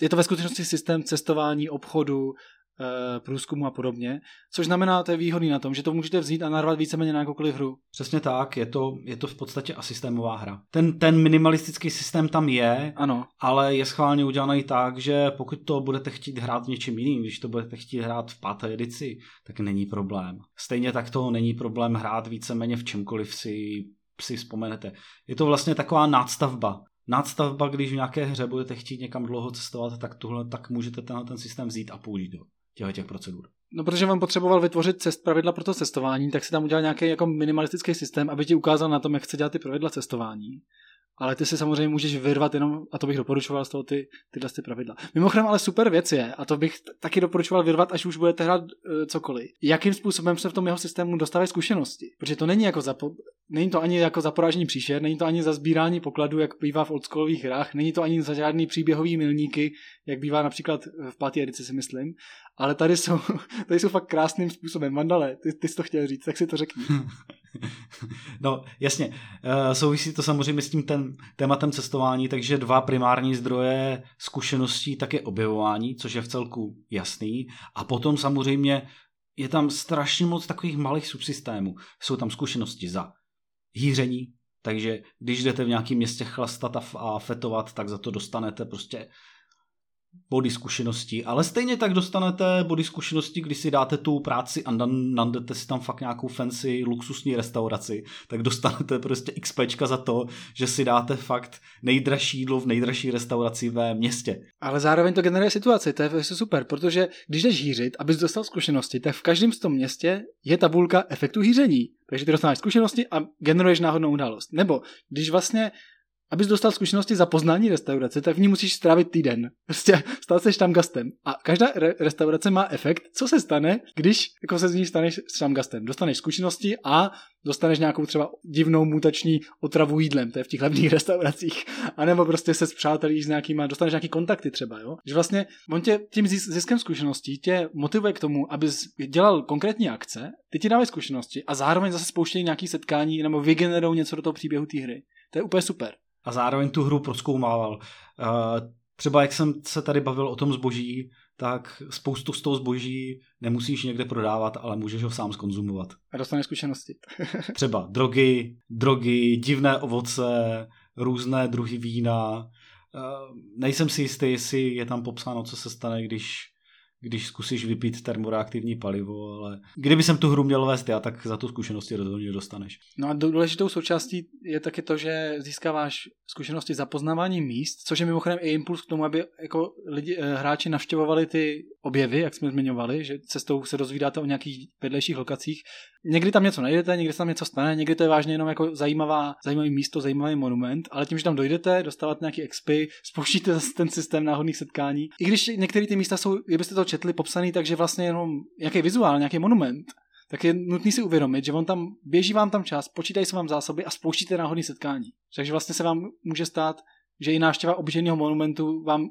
je to ve skutečnosti systém cestování, obchodu, Eh, průzkumu a podobně, což znamená, to je výhodný na tom, že to můžete vzít a narvat víceméně na jakoukoliv hru. Přesně tak, je to, je to v podstatě asystémová hra. Ten, ten minimalistický systém tam je, ano. ale je schválně udělaný tak, že pokud to budete chtít hrát v něčím jiným, když to budete chtít hrát v páté edici, tak není problém. Stejně tak to není problém hrát víceméně v čemkoliv si si vzpomenete. Je to vlastně taková nástavba nadstavba, když v nějaké hře budete chtít někam dlouho cestovat, tak tuhle, tak můžete tenhle ten systém vzít a použít ho těchto těch procedur. No, protože vám potřeboval vytvořit cest pravidla pro to cestování, tak si tam udělal nějaký jako minimalistický systém, aby ti ukázal na tom, jak chce dělat ty pravidla cestování ale ty si samozřejmě můžeš vyrvat jenom, a to bych doporučoval z toho ty, tyhle ty pravidla. Mimochodem ale super věc je, a to bych taky doporučoval vyrvat, až už budete hrát uh, cokoliv. Jakým způsobem se v tom jeho systému dostávají zkušenosti? Protože to není jako za, není to ani jako za porážení příšer, není to ani za sbírání pokladů, jak bývá v oldschoolových hrách, není to ani za žádný příběhový milníky, jak bývá například v páté edici si myslím, ale tady jsou, (laughs) tady jsou fakt krásným způsobem. Mandale, ty, ty jsi to chtěl říct, tak si to řekni. (laughs) (laughs) No, jasně. Eh, souvisí to samozřejmě s tím ten tématem cestování, takže dva primární zdroje zkušeností tak je objevování, což je v celku jasný. A potom samozřejmě je tam strašně moc takových malých subsystémů. Jsou tam zkušenosti za hýření, takže když jdete v nějakém městě chlastat a fetovat, tak za to dostanete prostě body zkušeností, ale stejně tak dostanete body zkušeností, když si dáte tu práci a nandete si tam fakt nějakou fancy luxusní restauraci, tak dostanete prostě XP za to, že si dáte fakt nejdražší jídlo v nejdražší restauraci ve městě. Ale zároveň to generuje situaci, to je super, protože když jdeš hýřit, abys dostal zkušenosti, tak v každém z tom městě je tabulka efektu hýření. Takže ty dostaneš zkušenosti a generuješ náhodnou událost. Nebo když vlastně abys dostal zkušenosti za poznání restaurace, tak v ní musíš strávit týden. Prostě stát se štamgastem. A každá re- restaurace má efekt, co se stane, když jako se z ní staneš štamgastem. Dostaneš zkušenosti a dostaneš nějakou třeba divnou mutační otravu jídlem, to je v těch levných (laughs) restauracích. A nebo prostě se zpřátelíš s nějakýma, dostaneš nějaký kontakty třeba, jo. Že vlastně on tě tím ziskem zkušeností tě motivuje k tomu, abys dělal konkrétní akce, ty ti dávají zkušenosti a zároveň zase spouštějí nějaký setkání nebo vygenerují něco do toho příběhu té hry. To je úplně super a zároveň tu hru proskoumával. Uh, třeba jak jsem se tady bavil o tom zboží, tak spoustu z toho zboží nemusíš někde prodávat, ale můžeš ho sám skonzumovat. A dostaneš zkušenosti. (laughs) Třeba drogy, drogy, divné ovoce, různé druhy vína. Eh, nejsem si jistý, jestli je tam popsáno, co se stane, když když zkusíš vypít termoreaktivní palivo, ale kdyby jsem tu hru měl vést já, tak za tu zkušenosti rozhodně dostaneš. No a důležitou součástí je taky to, že získáváš zkušenosti zapoznávání míst, což je mimochodem i impuls k tomu, aby jako lidi, eh, hráči navštěvovali ty objevy, jak jsme zmiňovali, že cestou se dozvídáte o nějakých vedlejších lokacích. Někdy tam něco najdete, někdy se tam něco stane, někdy to je vážně jenom jako zajímavá, zajímavý místo, zajímavý monument, ale tím, že tam dojdete, dostáváte nějaký expy, spouštíte ten systém náhodných setkání. I když některé ty místa jsou, kdybyste to četli, popsaný, takže vlastně jenom nějaký vizuál, nějaký monument, tak je nutný si uvědomit, že on tam běží vám tam čas, počítají se vám zásoby a spouštíte náhodný setkání. Takže vlastně se vám může stát, že i návštěva obyčejného monumentu vám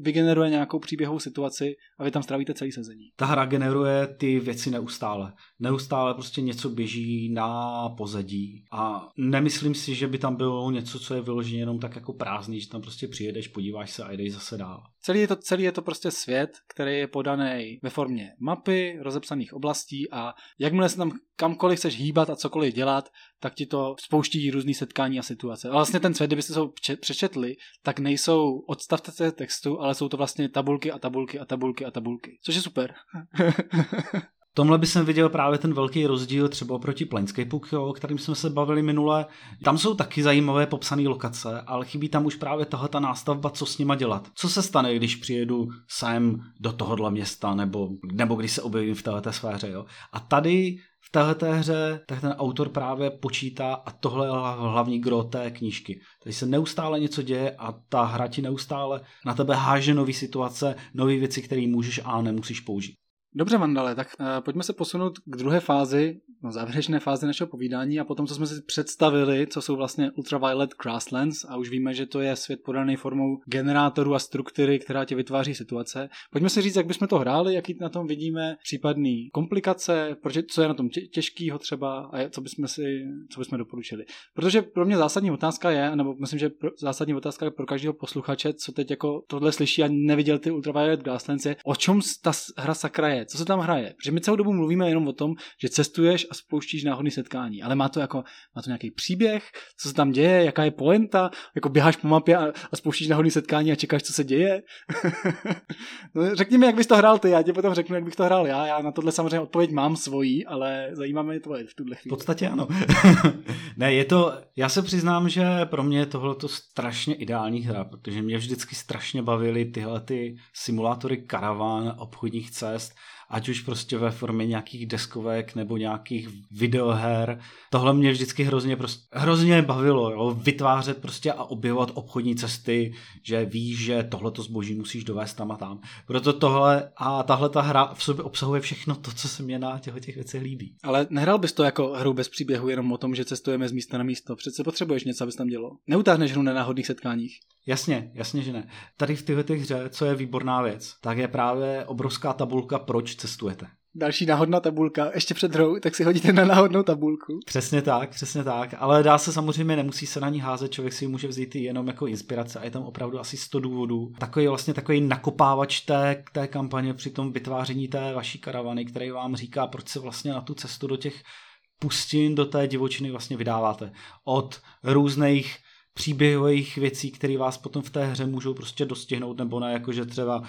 vygeneruje nějakou příběhovou situaci a vy tam strávíte celý sezení. Ta hra generuje ty věci neustále. Neustále prostě něco běží na pozadí a nemyslím si, že by tam bylo něco, co je vyloženě jenom tak jako prázdný, že tam prostě přijedeš, podíváš se a jdeš zase dál. Celý je, to, celý je to prostě svět, který je podaný ve formě mapy, rozepsaných oblastí a jakmile se tam kamkoliv chceš hýbat a cokoliv dělat, tak ti to spouští různý setkání a situace. A vlastně ten svět, kdybyste to přečetli, tak nejsou odstavce textu, ale jsou to vlastně tabulky a tabulky a tabulky a tabulky. Což je super. (laughs) tomhle by jsem viděl právě ten velký rozdíl třeba oproti Planescape, o kterým jsme se bavili minule. Tam jsou taky zajímavé popsané lokace, ale chybí tam už právě tahle ta nástavba, co s nima dělat. Co se stane, když přijedu sem do tohohle města, nebo, nebo když se objevím v této sféře. Jo? A tady v této hře tak ten autor právě počítá a tohle je hlavní gro té knížky. Tady se neustále něco děje a ta hra ti neustále na tebe háže nové situace, nové věci, které můžeš a nemusíš použít. Dobře, Mandale, tak uh, pojďme se posunout k druhé fázi, no, závěrečné fázi našeho povídání a potom, co jsme si představili, co jsou vlastně Ultraviolet Grasslands a už víme, že to je svět podaný formou generátorů a struktury, která ti vytváří situace. Pojďme si říct, jak bychom to hráli, jaký na tom vidíme případný komplikace, proč, co je na tom těžkýho třeba a co bychom si, co bychom doporučili. Protože pro mě zásadní otázka je, nebo myslím, že pro, zásadní otázka je pro každého posluchače, co teď jako tohle slyší a neviděl ty Ultraviolet Grasslands, je, o čem ta hra sakra je co se tam hraje. Protože my celou dobu mluvíme jenom o tom, že cestuješ a spouštíš náhodný setkání, ale má to jako, má to nějaký příběh, co se tam děje, jaká je poenta, jako běháš po mapě a, a spouštíš náhodný setkání a čekáš, co se děje. (laughs) no, řekni mi, jak bys to hrál ty, já ti potom řeknu, jak bych to hrál já. Já na tohle samozřejmě odpověď mám svojí, ale zajímá mě tvoje v tuhle chvíli. V podstatě ano. (laughs) ne, je to, já se přiznám, že pro mě je tohle to strašně ideální hra, protože mě vždycky strašně bavily tyhle ty simulátory karavan, obchodních cest ať už prostě ve formě nějakých deskovek nebo nějakých videoher. Tohle mě vždycky hrozně, prostě, hrozně bavilo, jo? vytvářet prostě a objevovat obchodní cesty, že víš, že tohleto zboží musíš dovést tam a tam. Proto tohle a tahle ta hra v sobě obsahuje všechno to, co se mě na těchto těch věcech líbí. Ale nehrál bys to jako hru bez příběhu jenom o tom, že cestujeme z místa na místo. Přece potřebuješ něco, abys tam dělal. Neutáhneš hru na náhodných setkáních. Jasně, jasně, že ne. Tady v této hře, co je výborná věc, tak je právě obrovská tabulka, proč cestujete. Další náhodná tabulka, ještě před hrou, tak si hodíte na náhodnou tabulku. Přesně tak, přesně tak, ale dá se samozřejmě, nemusí se na ní házet, člověk si ji může vzít jenom jako inspirace a je tam opravdu asi 100 důvodů. Takový vlastně takový nakopávač té, té kampaně při tom vytváření té vaší karavany, který vám říká, proč se vlastně na tu cestu do těch pustin, do té divočiny vlastně vydáváte. Od různých příběhových věcí, které vás potom v té hře můžou prostě dostihnout, nebo ne, jakože třeba uh,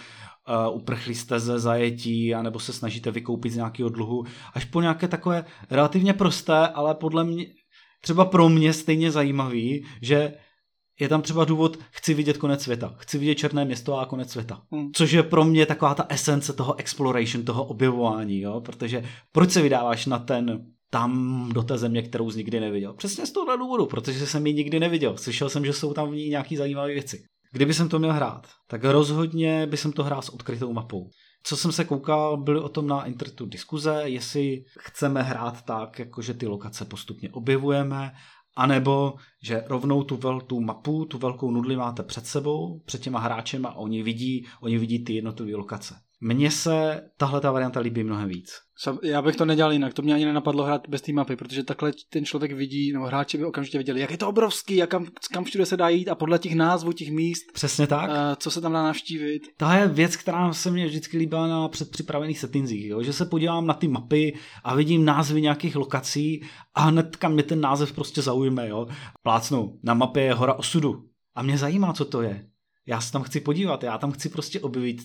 uprchli jste ze zajetí, anebo se snažíte vykoupit z nějakého dluhu, až po nějaké takové relativně prosté, ale podle mě, třeba pro mě stejně zajímavý, že je tam třeba důvod, chci vidět konec světa, chci vidět černé město a konec světa. Hmm. Což je pro mě taková ta esence toho exploration, toho objevování, jo? protože proč se vydáváš na ten tam do té země, kterou jsi nikdy neviděl. Přesně z toho důvodu, protože jsem ji nikdy neviděl. Slyšel jsem, že jsou tam v ní nějaké zajímavé věci. Kdyby jsem to měl hrát, tak rozhodně by jsem to hrál s odkrytou mapou. Co jsem se koukal, byly o tom na internetu diskuze, jestli chceme hrát tak, jakože ty lokace postupně objevujeme, anebo že rovnou tu, vel, tu mapu, tu velkou nudli máte před sebou, před těma hráčem a oni vidí, oni vidí ty jednotlivé lokace. Mně se tahle ta varianta líbí mnohem víc. Já bych to nedělal jinak, to mě ani nenapadlo hrát bez té mapy, protože takhle ten člověk vidí, nebo hráči by okamžitě viděli, jak je to obrovský, jak kam, kam všude se dá jít a podle těch názvů těch míst. Přesně tak. Uh, co se tam dá navštívit. To je věc, která se mě vždycky líbila na předpřipravených settingsích, jo? že se podívám na ty mapy a vidím názvy nějakých lokací a hnedka mě ten název prostě zaujme. Jo? Plácnu, na mapě je hora osudu a mě zajímá, co to je. Já se tam chci podívat, já tam chci prostě objevit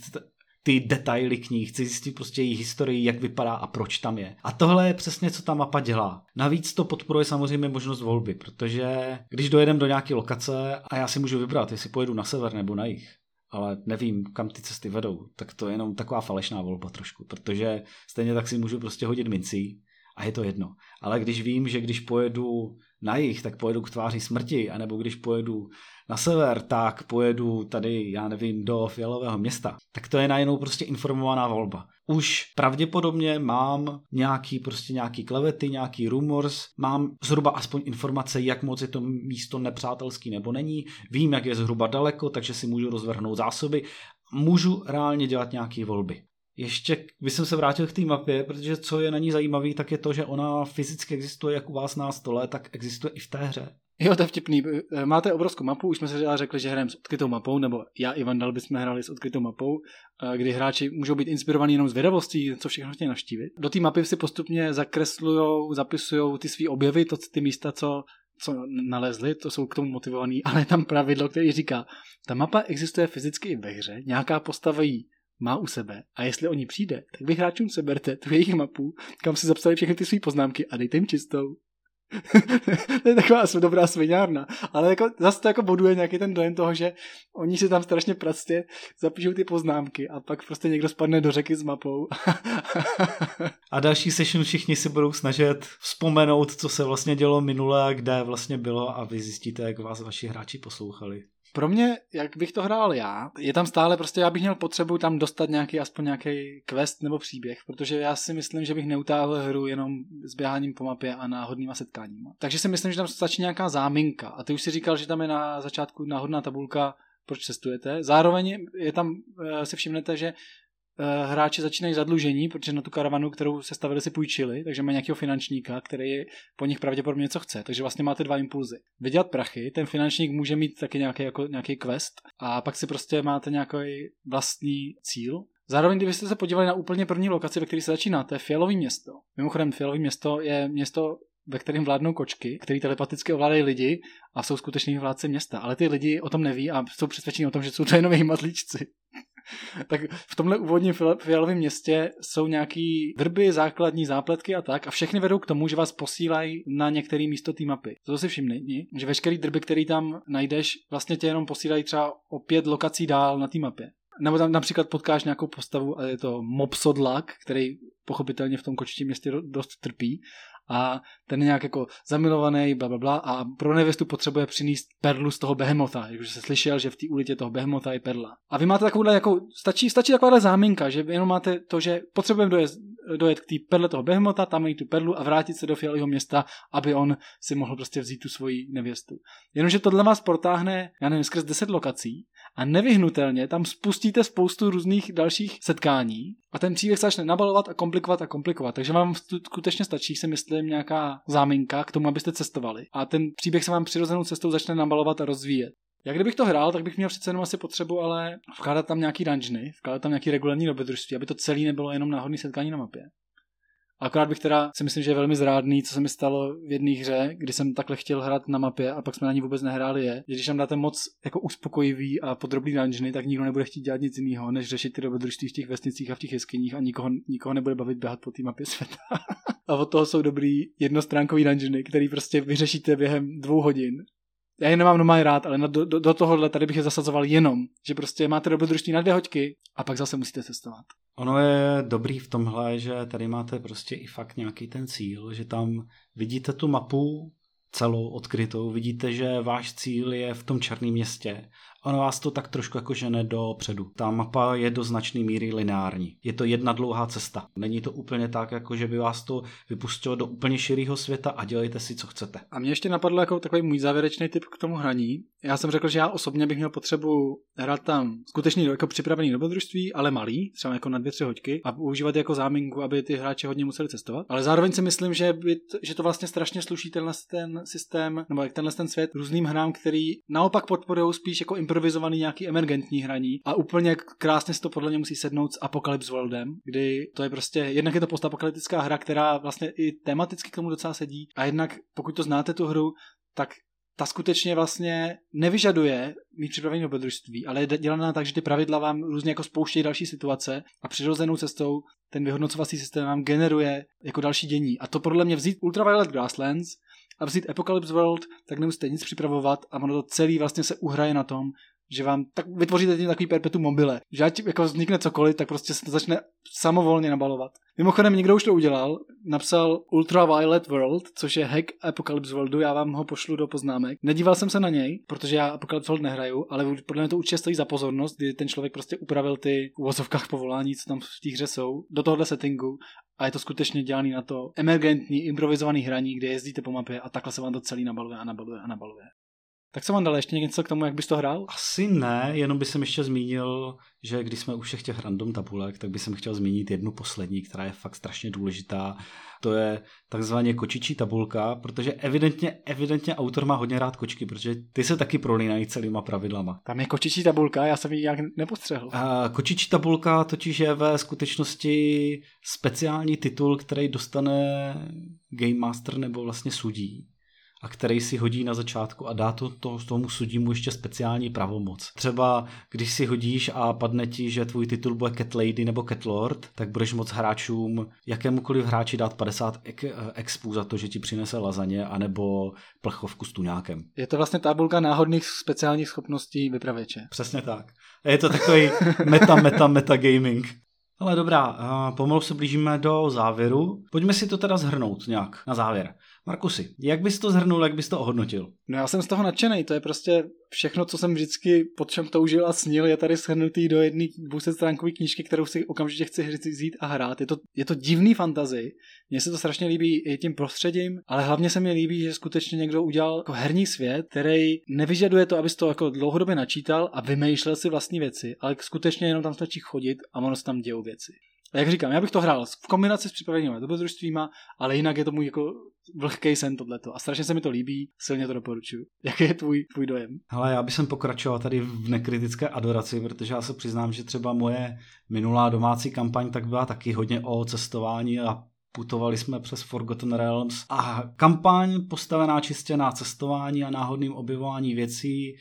ty detaily k ní, chci zjistit prostě její historii, jak vypadá a proč tam je. A tohle je přesně, co ta mapa dělá. Navíc to podporuje samozřejmě možnost volby, protože když dojedem do nějaké lokace a já si můžu vybrat, jestli pojedu na sever nebo na jih, ale nevím, kam ty cesty vedou, tak to je jenom taková falešná volba trošku, protože stejně tak si můžu prostě hodit mincí a je to jedno. Ale když vím, že když pojedu na jich, tak pojedu k tváři smrti, anebo když pojedu na sever, tak pojedu tady, já nevím, do fialového města, tak to je najednou prostě informovaná volba. Už pravděpodobně mám nějaký prostě nějaký klevety, nějaký rumors, mám zhruba aspoň informace, jak moc je to místo nepřátelský nebo není, vím, jak je zhruba daleko, takže si můžu rozvrhnout zásoby, můžu reálně dělat nějaké volby. Ještě bych se vrátil k té mapě, protože co je na ní zajímavý, tak je to, že ona fyzicky existuje jak u vás na stole, tak existuje i v té hře. Jo, to je vtipný. Eh, máte obrovskou mapu, už jsme se řekli, že hrajeme s odkrytou mapou, nebo já i Vandal bychom hráli s odkrytou mapou, eh, kdy hráči můžou být inspirovaní jenom z vědavostí, co všechno chtějí navštívit. Do té mapy si postupně zakreslují, zapisují ty své objevy, to, ty místa, co, co nalezli, to jsou k tomu motivovaný, ale je tam pravidlo, který říká, ta mapa existuje fyzicky i ve hře, nějaká postava jí má u sebe a jestli o ní přijde, tak vy hráčům seberte tu jejich mapu, kam si zapsali všechny ty své poznámky a dejte jim čistou. (laughs) to je taková dobrá sviňárna, ale jako, zase to jako boduje nějaký ten dojem toho, že oni si tam strašně pracně zapíšou ty poznámky a pak prostě někdo spadne do řeky s mapou. (laughs) a další session všichni si budou snažit vzpomenout, co se vlastně dělo minule kde vlastně bylo a vy zjistíte, jak vás vaši hráči poslouchali. Pro mě, jak bych to hrál já, je tam stále prostě, já bych měl potřebu tam dostat nějaký, aspoň nějaký quest nebo příběh, protože já si myslím, že bych neutáhl hru jenom s běháním po mapě a náhodnýma setkáníma. Takže si myslím, že tam stačí nějaká záminka. A ty už si říkal, že tam je na začátku náhodná tabulka, proč cestujete. Zároveň je tam, eh, si všimnete, že hráči začínají zadlužení, protože na tu karavanu, kterou se stavili, si půjčili, takže mají nějakého finančníka, který po nich pravděpodobně něco chce. Takže vlastně máte dva impulzy. Vydělat prachy, ten finančník může mít taky nějaký, jako, nějaký quest a pak si prostě máte nějaký vlastní cíl. Zároveň, kdybyste se podívali na úplně první lokaci, ve které se začíná, to je Fialový město. Mimochodem, Fialový město je město ve kterém vládnou kočky, který telepaticky ovládají lidi a jsou skuteční vládci města. Ale ty lidi o tom neví a jsou přesvědčeni o tom, že jsou to jenom jejich mazlíčci. (laughs) tak v tomhle úvodním fialovém městě jsou nějaký vrby, základní zápletky a tak a všechny vedou k tomu, že vás posílají na některé místo té mapy. To si všimni, že veškerý drby, který tam najdeš, vlastně tě jenom posílají třeba o pět lokací dál na té mapě. Nebo tam například potkáš nějakou postavu a je to Mopsodlak, který pochopitelně v tom kočitím městě dost trpí a ten je nějak jako zamilovaný, bla, bla, bla a pro nevěstu potřebuje přinést perlu z toho behemota, jakože se slyšel, že v té ulitě toho behemota je perla. A vy máte takovouhle, jako, stačí, stačí takováhle záminka, že jenom máte to, že potřebujeme dojet, dojet k té perle toho behemota, tam mít tu perlu a vrátit se do fialového města, aby on si mohl prostě vzít tu svoji nevěstu. Jenomže tohle vás protáhne, já nevím, skrz 10 lokací a nevyhnutelně tam spustíte spoustu různých dalších setkání a ten příběh se začne nabalovat a komplikovat a komplikovat. Takže vám skutečně stačí, si myslím, nějaká záminka k tomu, abyste cestovali. A ten příběh se vám přirozenou cestou začne nabalovat a rozvíjet. Jak kdybych to hrál, tak bych měl přece jenom asi potřebu, ale vkládat tam nějaký dungeony, vkládat tam nějaký regulární dobrodružství, aby to celé nebylo jenom náhodný setkání na mapě. Akorát bych teda si myslím, že je velmi zrádný, co se mi stalo v jedné hře, kdy jsem takhle chtěl hrát na mapě a pak jsme na ní vůbec nehráli je, že když tam dáte moc jako uspokojivý a podrobný dungeony, tak nikdo nebude chtít dělat nic jiného, než řešit ty dobrodružství v těch vesnicích a v těch jeskyních a nikoho, nikoho nebude bavit běhat po té mapě světa. (laughs) a od toho jsou dobrý jednostránkový dungeony, který prostě vyřešíte během dvou hodin já je nemám normálně rád, ale do, do, do tohohle tady bych je zasazoval jenom, že prostě máte dobrodružství na dvě hoďky a pak zase musíte cestovat. Ono je dobrý v tomhle, že tady máte prostě i fakt nějaký ten cíl, že tam vidíte tu mapu celou odkrytou, vidíte, že váš cíl je v tom černém městě ono vás to tak trošku jako žene dopředu. Ta mapa je do značné míry lineární. Je to jedna dlouhá cesta. Není to úplně tak, jako že by vás to vypustilo do úplně širého světa a dělejte si, co chcete. A mě ještě napadlo jako takový můj závěrečný tip k tomu hraní. Já jsem řekl, že já osobně bych měl potřebu hrát tam skutečně jako připravený dobrodružství, ale malý, třeba jako na dvě, tři hoďky a používat jako záminku, aby ty hráči hodně museli cestovat. Ale zároveň si myslím, že, by to, že to vlastně strašně sluší tenhle ten systém, nebo jak tenhle ten svět různým hrám, který naopak podporují spíš jako improvizovaný nějaký emergentní hraní a úplně krásně si to podle mě musí sednout s Apocalypse Worldem, kdy to je prostě, jednak je to postapokalyptická hra, která vlastně i tematicky k tomu docela sedí a jednak pokud to znáte tu hru, tak ta skutečně vlastně nevyžaduje mít připravené dobrodružství, ale je dělaná tak, že ty pravidla vám různě jako spouštějí další situace a přirozenou cestou ten vyhodnocovací systém vám generuje jako další dění. A to podle mě vzít Ultraviolet Grasslands a vzít Apocalypse World, tak nemusíte nic připravovat a ono to celý vlastně se uhraje na tom, že vám tak vytvoříte tím takový perpetuum mobile, že ať jako vznikne cokoliv, tak prostě se to začne samovolně nabalovat. Mimochodem někdo už to udělal, napsal Ultraviolet World, což je hack Apocalypse Worldu, já vám ho pošlu do poznámek. Nedíval jsem se na něj, protože já Apocalypse World nehraju, ale podle mě to určitě stojí za pozornost, kdy ten člověk prostě upravil ty uvozovkách povolání, co tam v té hře jsou, do tohohle settingu a je to skutečně dělaný na to emergentní, improvizovaný hraní, kde jezdíte po mapě a takhle se vám to celý nabaluje a nabaluje a nabaluje. Tak co vám dal ještě něco k tomu, jak bys to hrál? Asi ne, jenom bych jsem ještě zmínil, že když jsme u všech těch random tabulek, tak bych jsem chtěl zmínit jednu poslední, která je fakt strašně důležitá. To je takzvaně kočičí tabulka, protože evidentně, evidentně autor má hodně rád kočky, protože ty se taky prolínají celýma pravidlama. Tam je kočičí tabulka, já jsem ji jak nepostřehl. A kočičí tabulka totiž je ve skutečnosti speciální titul, který dostane Game Master nebo vlastně sudí a který si hodí na začátku a dá to, to tomu sudímu ještě speciální pravomoc. Třeba když si hodíš a padne ti, že tvůj titul bude Cat Lady nebo Cat Lord, tak budeš moc hráčům, jakémukoliv hráči dát 50 expů za to, že ti přinese lazaně anebo plechovku s tuňákem. Je to vlastně tabulka náhodných speciálních schopností vypravěče. Přesně tak. Je to takový (laughs) meta, meta, meta gaming. Ale dobrá, pomalu se blížíme do závěru. Pojďme si to teda zhrnout nějak na závěr. Markusy, jak bys to zhrnul, jak bys to ohodnotil? No já jsem z toho nadšený, to je prostě všechno, co jsem vždycky pod čem toužil a snil, je tady shrnutý do jedné 200 stránkové knížky, kterou si okamžitě chci vzít a hrát. Je to, je to divný fantazy, mně se to strašně líbí i tím prostředím, ale hlavně se mi líbí, že skutečně někdo udělal jako herní svět, který nevyžaduje to, abys to jako dlouhodobě načítal a vymýšlel si vlastní věci, ale skutečně jenom tam stačí chodit a ono se tam dějou věci. Jak říkám, já bych to hrál v kombinaci s připravenými dobrodružstvíma, ale jinak je to můj jako vlhký sen tohleto. A strašně se mi to líbí, silně to doporučuji. (laughs) Jaký je tvůj, tvůj dojem? Hele, já bych sem pokračoval tady v nekritické adoraci, protože já se přiznám, že třeba moje minulá domácí kampaň tak byla taky hodně o cestování a putovali jsme přes Forgotten Realms a kampaň postavená čistě na cestování a náhodným objevování věcí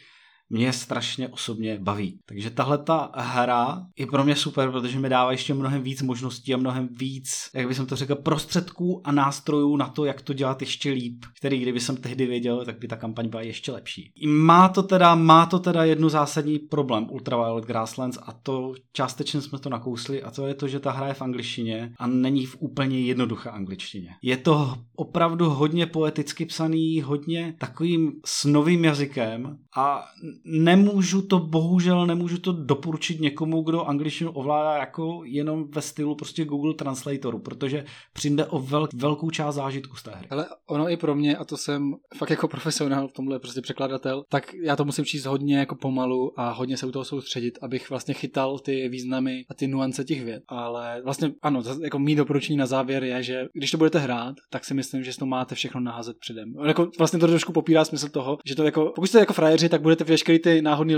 mě strašně osobně baví. Takže tahle ta hra je pro mě super, protože mi dává ještě mnohem víc možností a mnohem víc, jak bych to řekl, prostředků a nástrojů na to, jak to dělat ještě líp, který kdyby jsem tehdy věděl, tak by ta kampaň byla ještě lepší. Má to teda, má to teda jednu zásadní problém Ultraviolet Grasslands a to částečně jsme to nakousli a to je to, že ta hra je v angličtině a není v úplně jednoduché angličtině. Je to opravdu hodně poeticky psaný, hodně takovým snovým jazykem a nemůžu to, bohužel nemůžu to doporučit někomu, kdo angličtinu ovládá jako jenom ve stylu prostě Google Translatoru, protože přijde o vel, velkou část zážitku z té hry. Ale ono i pro mě, a to jsem fakt jako profesionál v tomhle prostě překladatel, tak já to musím číst hodně jako pomalu a hodně se u toho soustředit, abych vlastně chytal ty významy a ty nuance těch věd. Ale vlastně ano, jako mý doporučení na závěr je, že když to budete hrát, tak si myslím, že to máte všechno naházet předem. Jako vlastně to trošku popírá smysl toho, že to jako, pokud jste jako frajeři, tak budete veškerý ty náhodné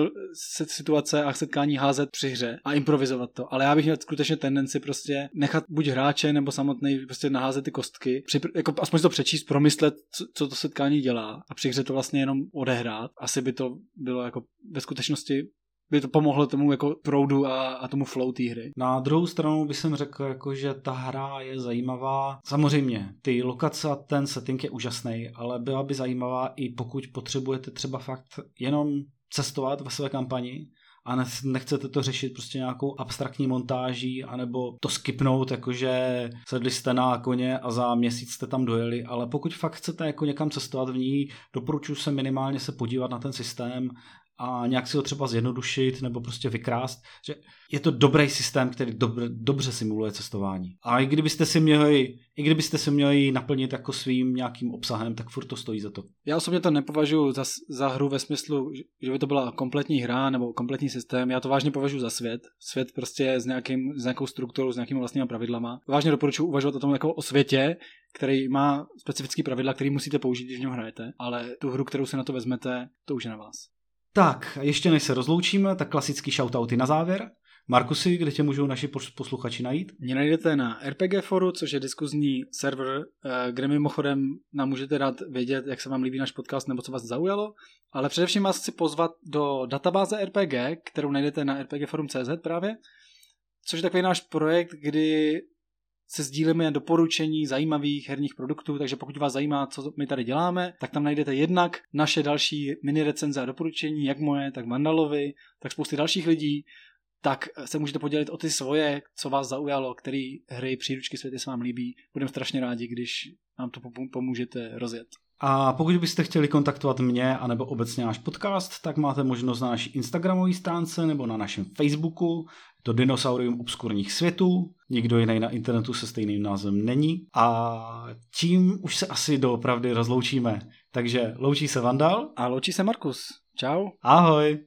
situace a setkání házet při hře a improvizovat to. Ale já bych měl skutečně tendenci prostě nechat buď hráče nebo samotný prostě naházet ty kostky, při, jako aspoň to přečíst, promyslet, co, co to setkání dělá a při hře to vlastně jenom odehrát. Asi by to bylo jako ve skutečnosti by to pomohlo tomu jako proudu a, a tomu flow té hry. Na druhou stranu bych jsem řekl, jako, že ta hra je zajímavá. Samozřejmě, ty lokace a ten setting je úžasný, ale byla by zajímavá i pokud potřebujete třeba fakt jenom cestovat ve své kampani a nechcete to řešit prostě nějakou abstraktní montáží, anebo to skipnout, jakože sedli jste na koně a za měsíc jste tam dojeli, ale pokud fakt chcete jako někam cestovat v ní, doporučuji se minimálně se podívat na ten systém a nějak si ho třeba zjednodušit nebo prostě vykrást, že je to dobrý systém, který dobře, dobře simuluje cestování. A i kdybyste si měli, i kdybyste si měli naplnit jako svým nějakým obsahem, tak furt to stojí za to. Já osobně to nepovažuji za, za hru ve smyslu, že by to byla kompletní hra nebo kompletní systém. Já to vážně považuji za svět. Svět prostě s, nějakým, s nějakou strukturou, s nějakými vlastními pravidlama. Vážně doporučuji uvažovat o tom jako o světě, který má specifické pravidla, které musíte použít, když v něm hrajete, ale tu hru, kterou si na to vezmete, to už je na vás. Tak, ještě než se rozloučíme, tak klasický shoutouty na závěr. Markusy, kde tě můžou naši posluchači najít? Mě najdete na RPG foru, což je diskuzní server, eh, kde mimochodem nám můžete dát vědět, jak se vám líbí náš podcast nebo co vás zaujalo. Ale především vás chci pozvat do databáze RPG, kterou najdete na rpgforum.cz právě, což je takový náš projekt, kdy se sdílíme doporučení zajímavých herních produktů, takže pokud vás zajímá, co my tady děláme, tak tam najdete jednak naše další mini recenze a doporučení, jak moje, tak Mandalovi, tak spousty dalších lidí, tak se můžete podělit o ty svoje, co vás zaujalo, které hry, příručky, světy se vám líbí. Budeme strašně rádi, když nám to pomůžete rozjet. A pokud byste chtěli kontaktovat mě anebo obecně náš podcast, tak máte možnost na naší Instagramové stránce nebo na našem Facebooku. To Dinosaurium obskurních světů. Nikdo jiný na internetu se stejným názvem není. A tím už se asi doopravdy rozloučíme. Takže loučí se Vandal. A loučí se Markus. Čau. Ahoj.